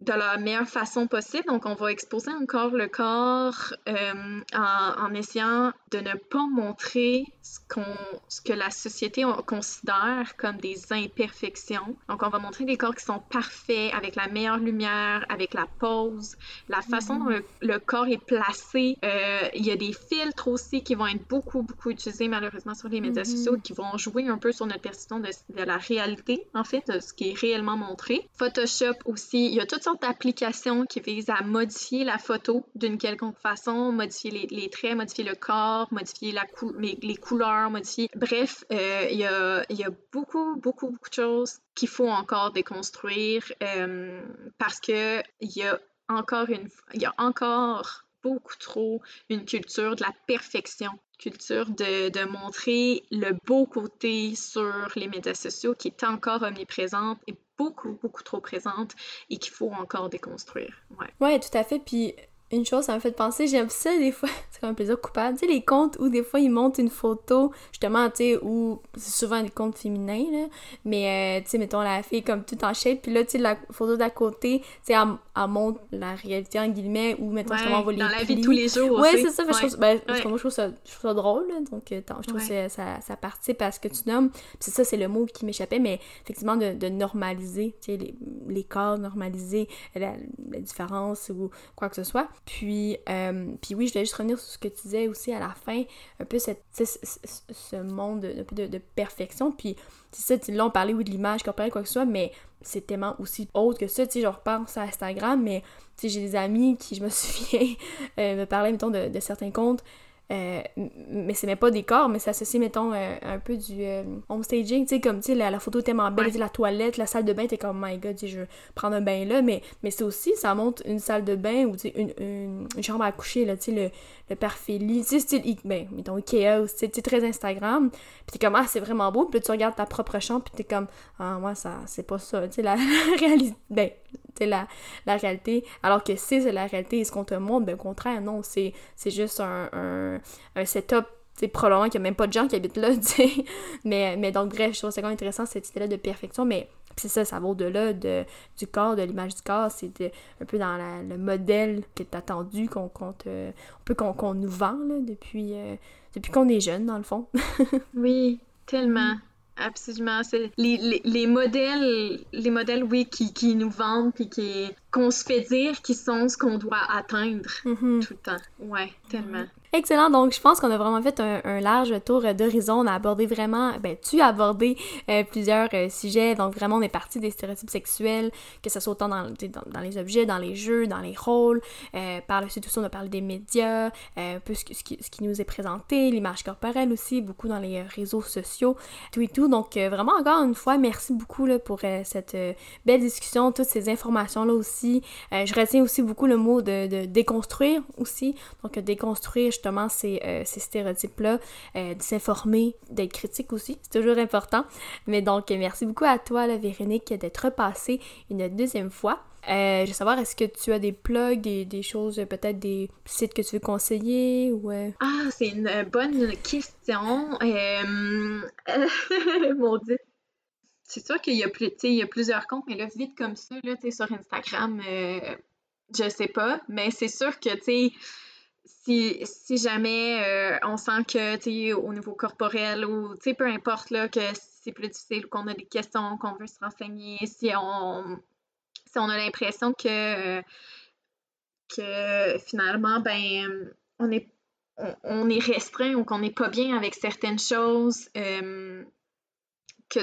de la meilleure façon possible. Donc, on va exposer encore le corps euh, en, essayant de ne pas montrer ce, qu'on, ce que la société considère comme des imperfections. Donc, on va montrer des corps qui sont parfaits, avec la meilleure lumière, avec la pose, la façon dont le, corps est placé. Euh, il y a des filtres aussi qui vont être beaucoup, beaucoup utilisés malheureusement sur les médias mm-hmm. sociaux, qui vont jouer un peu sur notre perception de, de, la réalité, en fait, de ce qui est réellement montré. Photoshop aussi, il y a toutes sortes d'applications qui visent à modifier la photo d'une quelconque façon, modifier les, traits, modifier le corps, modifier les, couleurs, modifier... Bref, euh, il y, a, y, a, beaucoup, beaucoup, beaucoup de choses qu'il faut encore déconstruire euh, parce que il y a encore une... Il y a encore beaucoup trop une culture de la perfection, culture de, de, montrer le beau côté sur les médias sociaux qui est encore omniprésente et beaucoup, beaucoup trop présente et qu'il faut encore déconstruire. Ouais. ouais, tout à fait. Puis une chose, ça m'a fait penser, j'aime ça des fois, c'est comme un plaisir coupable, tu sais, les comptes où des fois ils montent une photo, justement, tu sais, où c'est souvent des comptes féminins, là, mais euh, tu sais, mettons la fille comme tout en shape, puis là, tu sais, la photo d'à côté, tu sais, elle, montre la réalité en guillemets, ou mettons, justement, on va les Dans la vie de tous les jours Ouais, c'est ça, je trouve, ben, moi, je trouve, ça, je trouve ça drôle, donc euh, je trouve que ça, ça participe à ce que tu nommes, c'est ça, c'est le mot qui m'échappait, mais effectivement, de, de normaliser, tu sais, les, les, corps, normaliser la, la différence ou quoi que ce soit. Puis, euh, puis oui, je voulais juste revenir sur ce que tu disais aussi à la fin, un peu cette, ce, monde de, de, perfection. Puis, c'est ça, là, on parlait oui, de l'image corporelle, quoi que ce soit, mais c'est tellement aussi autre que ça. Tu sais, je repense à Instagram, mais tu sais, j'ai des amis qui, je me souviens, euh, me parlaient, mettons, de, de certains comptes euh, mais c'est même pas des corps, mais c'est associé, mettons, euh, un peu du euh, homestaging, tu sais, comme, tu sais, la, photo est tellement belle, la toilette, la salle de bain, t'es comme, oh my god, je veux prendre un bain là, mais, mais c'est aussi, ça montre une salle de bain ou, tu sais, une, une, chambre à coucher, là, tu sais, le, le parfait lit, tu sais, style, ben, mettons, Ikea, tu sais, très Instagram, pis t'es comme, ah, c'est vraiment beau, puis tu regardes ta propre chambre, puis t'es comme, ah, moi, ça, c'est pas ça, tu sais, la, réalité, ben, la, la réalité, alors que c'est la réalité, et ce qu'on te montre, ben, au contraire, non, c'est juste un, un, un setup c'est probablement qu'il n'y a même pas de gens qui habitent là, tu sais. Mais, mais donc, bref, je trouve ça quand même intéressant cette idée-là de perfection, mais c'est ça, ça va au-delà de, du corps, de l'image du corps, c'est un peu dans le modèle qui est attendu, qu'on qu'on nous vend là, depuis, euh, depuis qu'on est jeune, dans le fond. oui, tellement. Absolument. C'est les, les, les, modèles, les modèles, oui, qui, qui nous vendent puis qui qu'on se fait dire qui sont ce qu'on doit atteindre mm-hmm. tout le temps. Ouais, tellement. Excellent, donc je pense qu'on a vraiment fait un, large tour d'horizon. On a abordé vraiment, ben tu as abordé euh, plusieurs euh, sujets, donc vraiment on est parti des stéréotypes sexuels, que ce soit autant dans, dans, les objets, dans les jeux, dans les rôles. Euh, par le suite aussi on a parlé des médias, un peu ce, qui, ce, qui, nous est présenté, l'image corporelle aussi, beaucoup dans les réseaux sociaux, tout et tout. Donc vraiment encore une fois, merci beaucoup là, pour cette belle discussion, toutes ces informations-là aussi. je retiens aussi beaucoup le mot de, de déconstruire aussi, donc déconstruire ces, euh, ces stéréotypes-là, euh, de s'informer, d'être critique aussi, c'est toujours important. Mais donc, merci beaucoup à toi, Véronique, d'être repassée une deuxième fois. Euh, je veux savoir, est-ce que tu as des plugs, des, des choses, peut-être des sites que tu veux conseiller ou... Ah, c'est une bonne question. Mon Dieu. c'est sûr qu'il y, a y a plusieurs comptes, mais là, vite comme ça, là, sur Instagram, euh, je sais pas. Mais c'est sûr que, tu si, si jamais euh, on sent que, tu au niveau corporel ou, tu peu importe, là, que c'est plus difficile qu'on a des questions, qu'on veut se renseigner, si on, si on a l'impression que, que finalement, ben, on est, on, est restreint ou qu'on n'est pas bien avec certaines choses, euh, que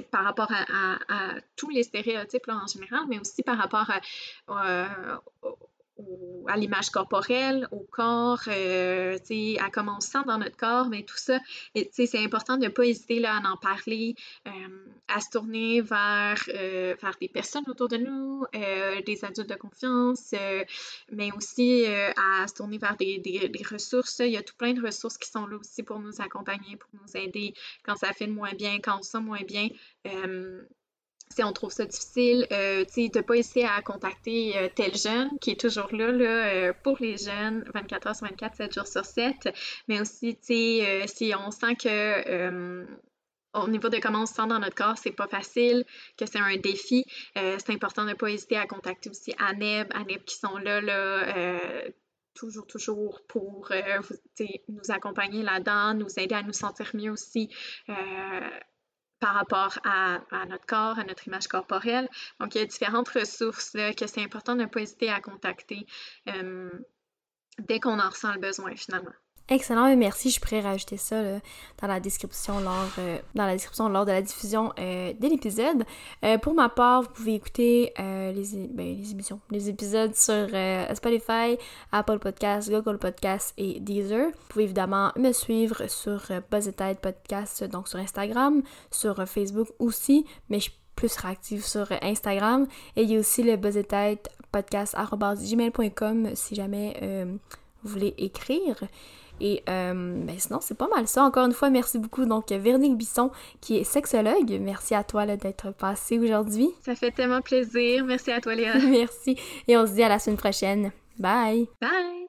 par rapport à, tous les stéréotypes en général, mais aussi par rapport à, euh, à l'image corporelle, au corps, euh, à comment on se sent dans notre corps, mais tout ça, c'est important de ne pas hésiter à en parler, euh, à se tourner vers, euh, vers des personnes autour de nous, des adultes de confiance, mais aussi à se tourner vers des, des, des, ressources. Il y a tout plein de ressources qui sont là aussi pour nous accompagner, pour nous aider quand ça fait moins bien, quand on se sent moins bien si on trouve ça difficile, euh, de ne pas essayer à contacter euh, tel jeune qui est toujours là, là euh, pour les jeunes, 24 heures sur 24, 7 jours sur 7, mais aussi euh, si on sent que au niveau de comment on se sent dans notre corps, c'est pas facile, que c'est un défi, c'est important de ne pas hésiter à contacter aussi ANEB, ANEB qui sont là, là toujours, toujours pour nous accompagner là-dedans, nous aider à nous sentir mieux aussi par rapport à, notre corps, à notre image corporelle. Donc, il y a différentes ressources que c'est important de ne pas hésiter à contacter euh, dès qu'on en ressent le besoin finalement. Excellent, merci. Je pourrais rajouter ça dans la description lors euh, dans la description lors de la diffusion euh, de l'épisode. Euh, pour ma part, vous pouvez écouter les, ben, les émissions, les épisodes sur Spotify, Apple Podcasts, Google Podcasts et Deezer. Vous pouvez évidemment me suivre sur Buzz Podcast, donc sur Instagram, sur Facebook aussi, mais je suis plus réactive sur Instagram. Et il y a aussi le Buzz podcast gmail.com si jamais vous voulez écrire. Et euh, ben sinon, c'est pas mal ça. Encore une fois, merci beaucoup. Donc, Véronique Bisson, qui est sexologue, merci à toi d'être passée aujourd'hui. Ça fait tellement plaisir. Merci à toi, Léa. merci. Et on se dit à la semaine prochaine. Bye. Bye.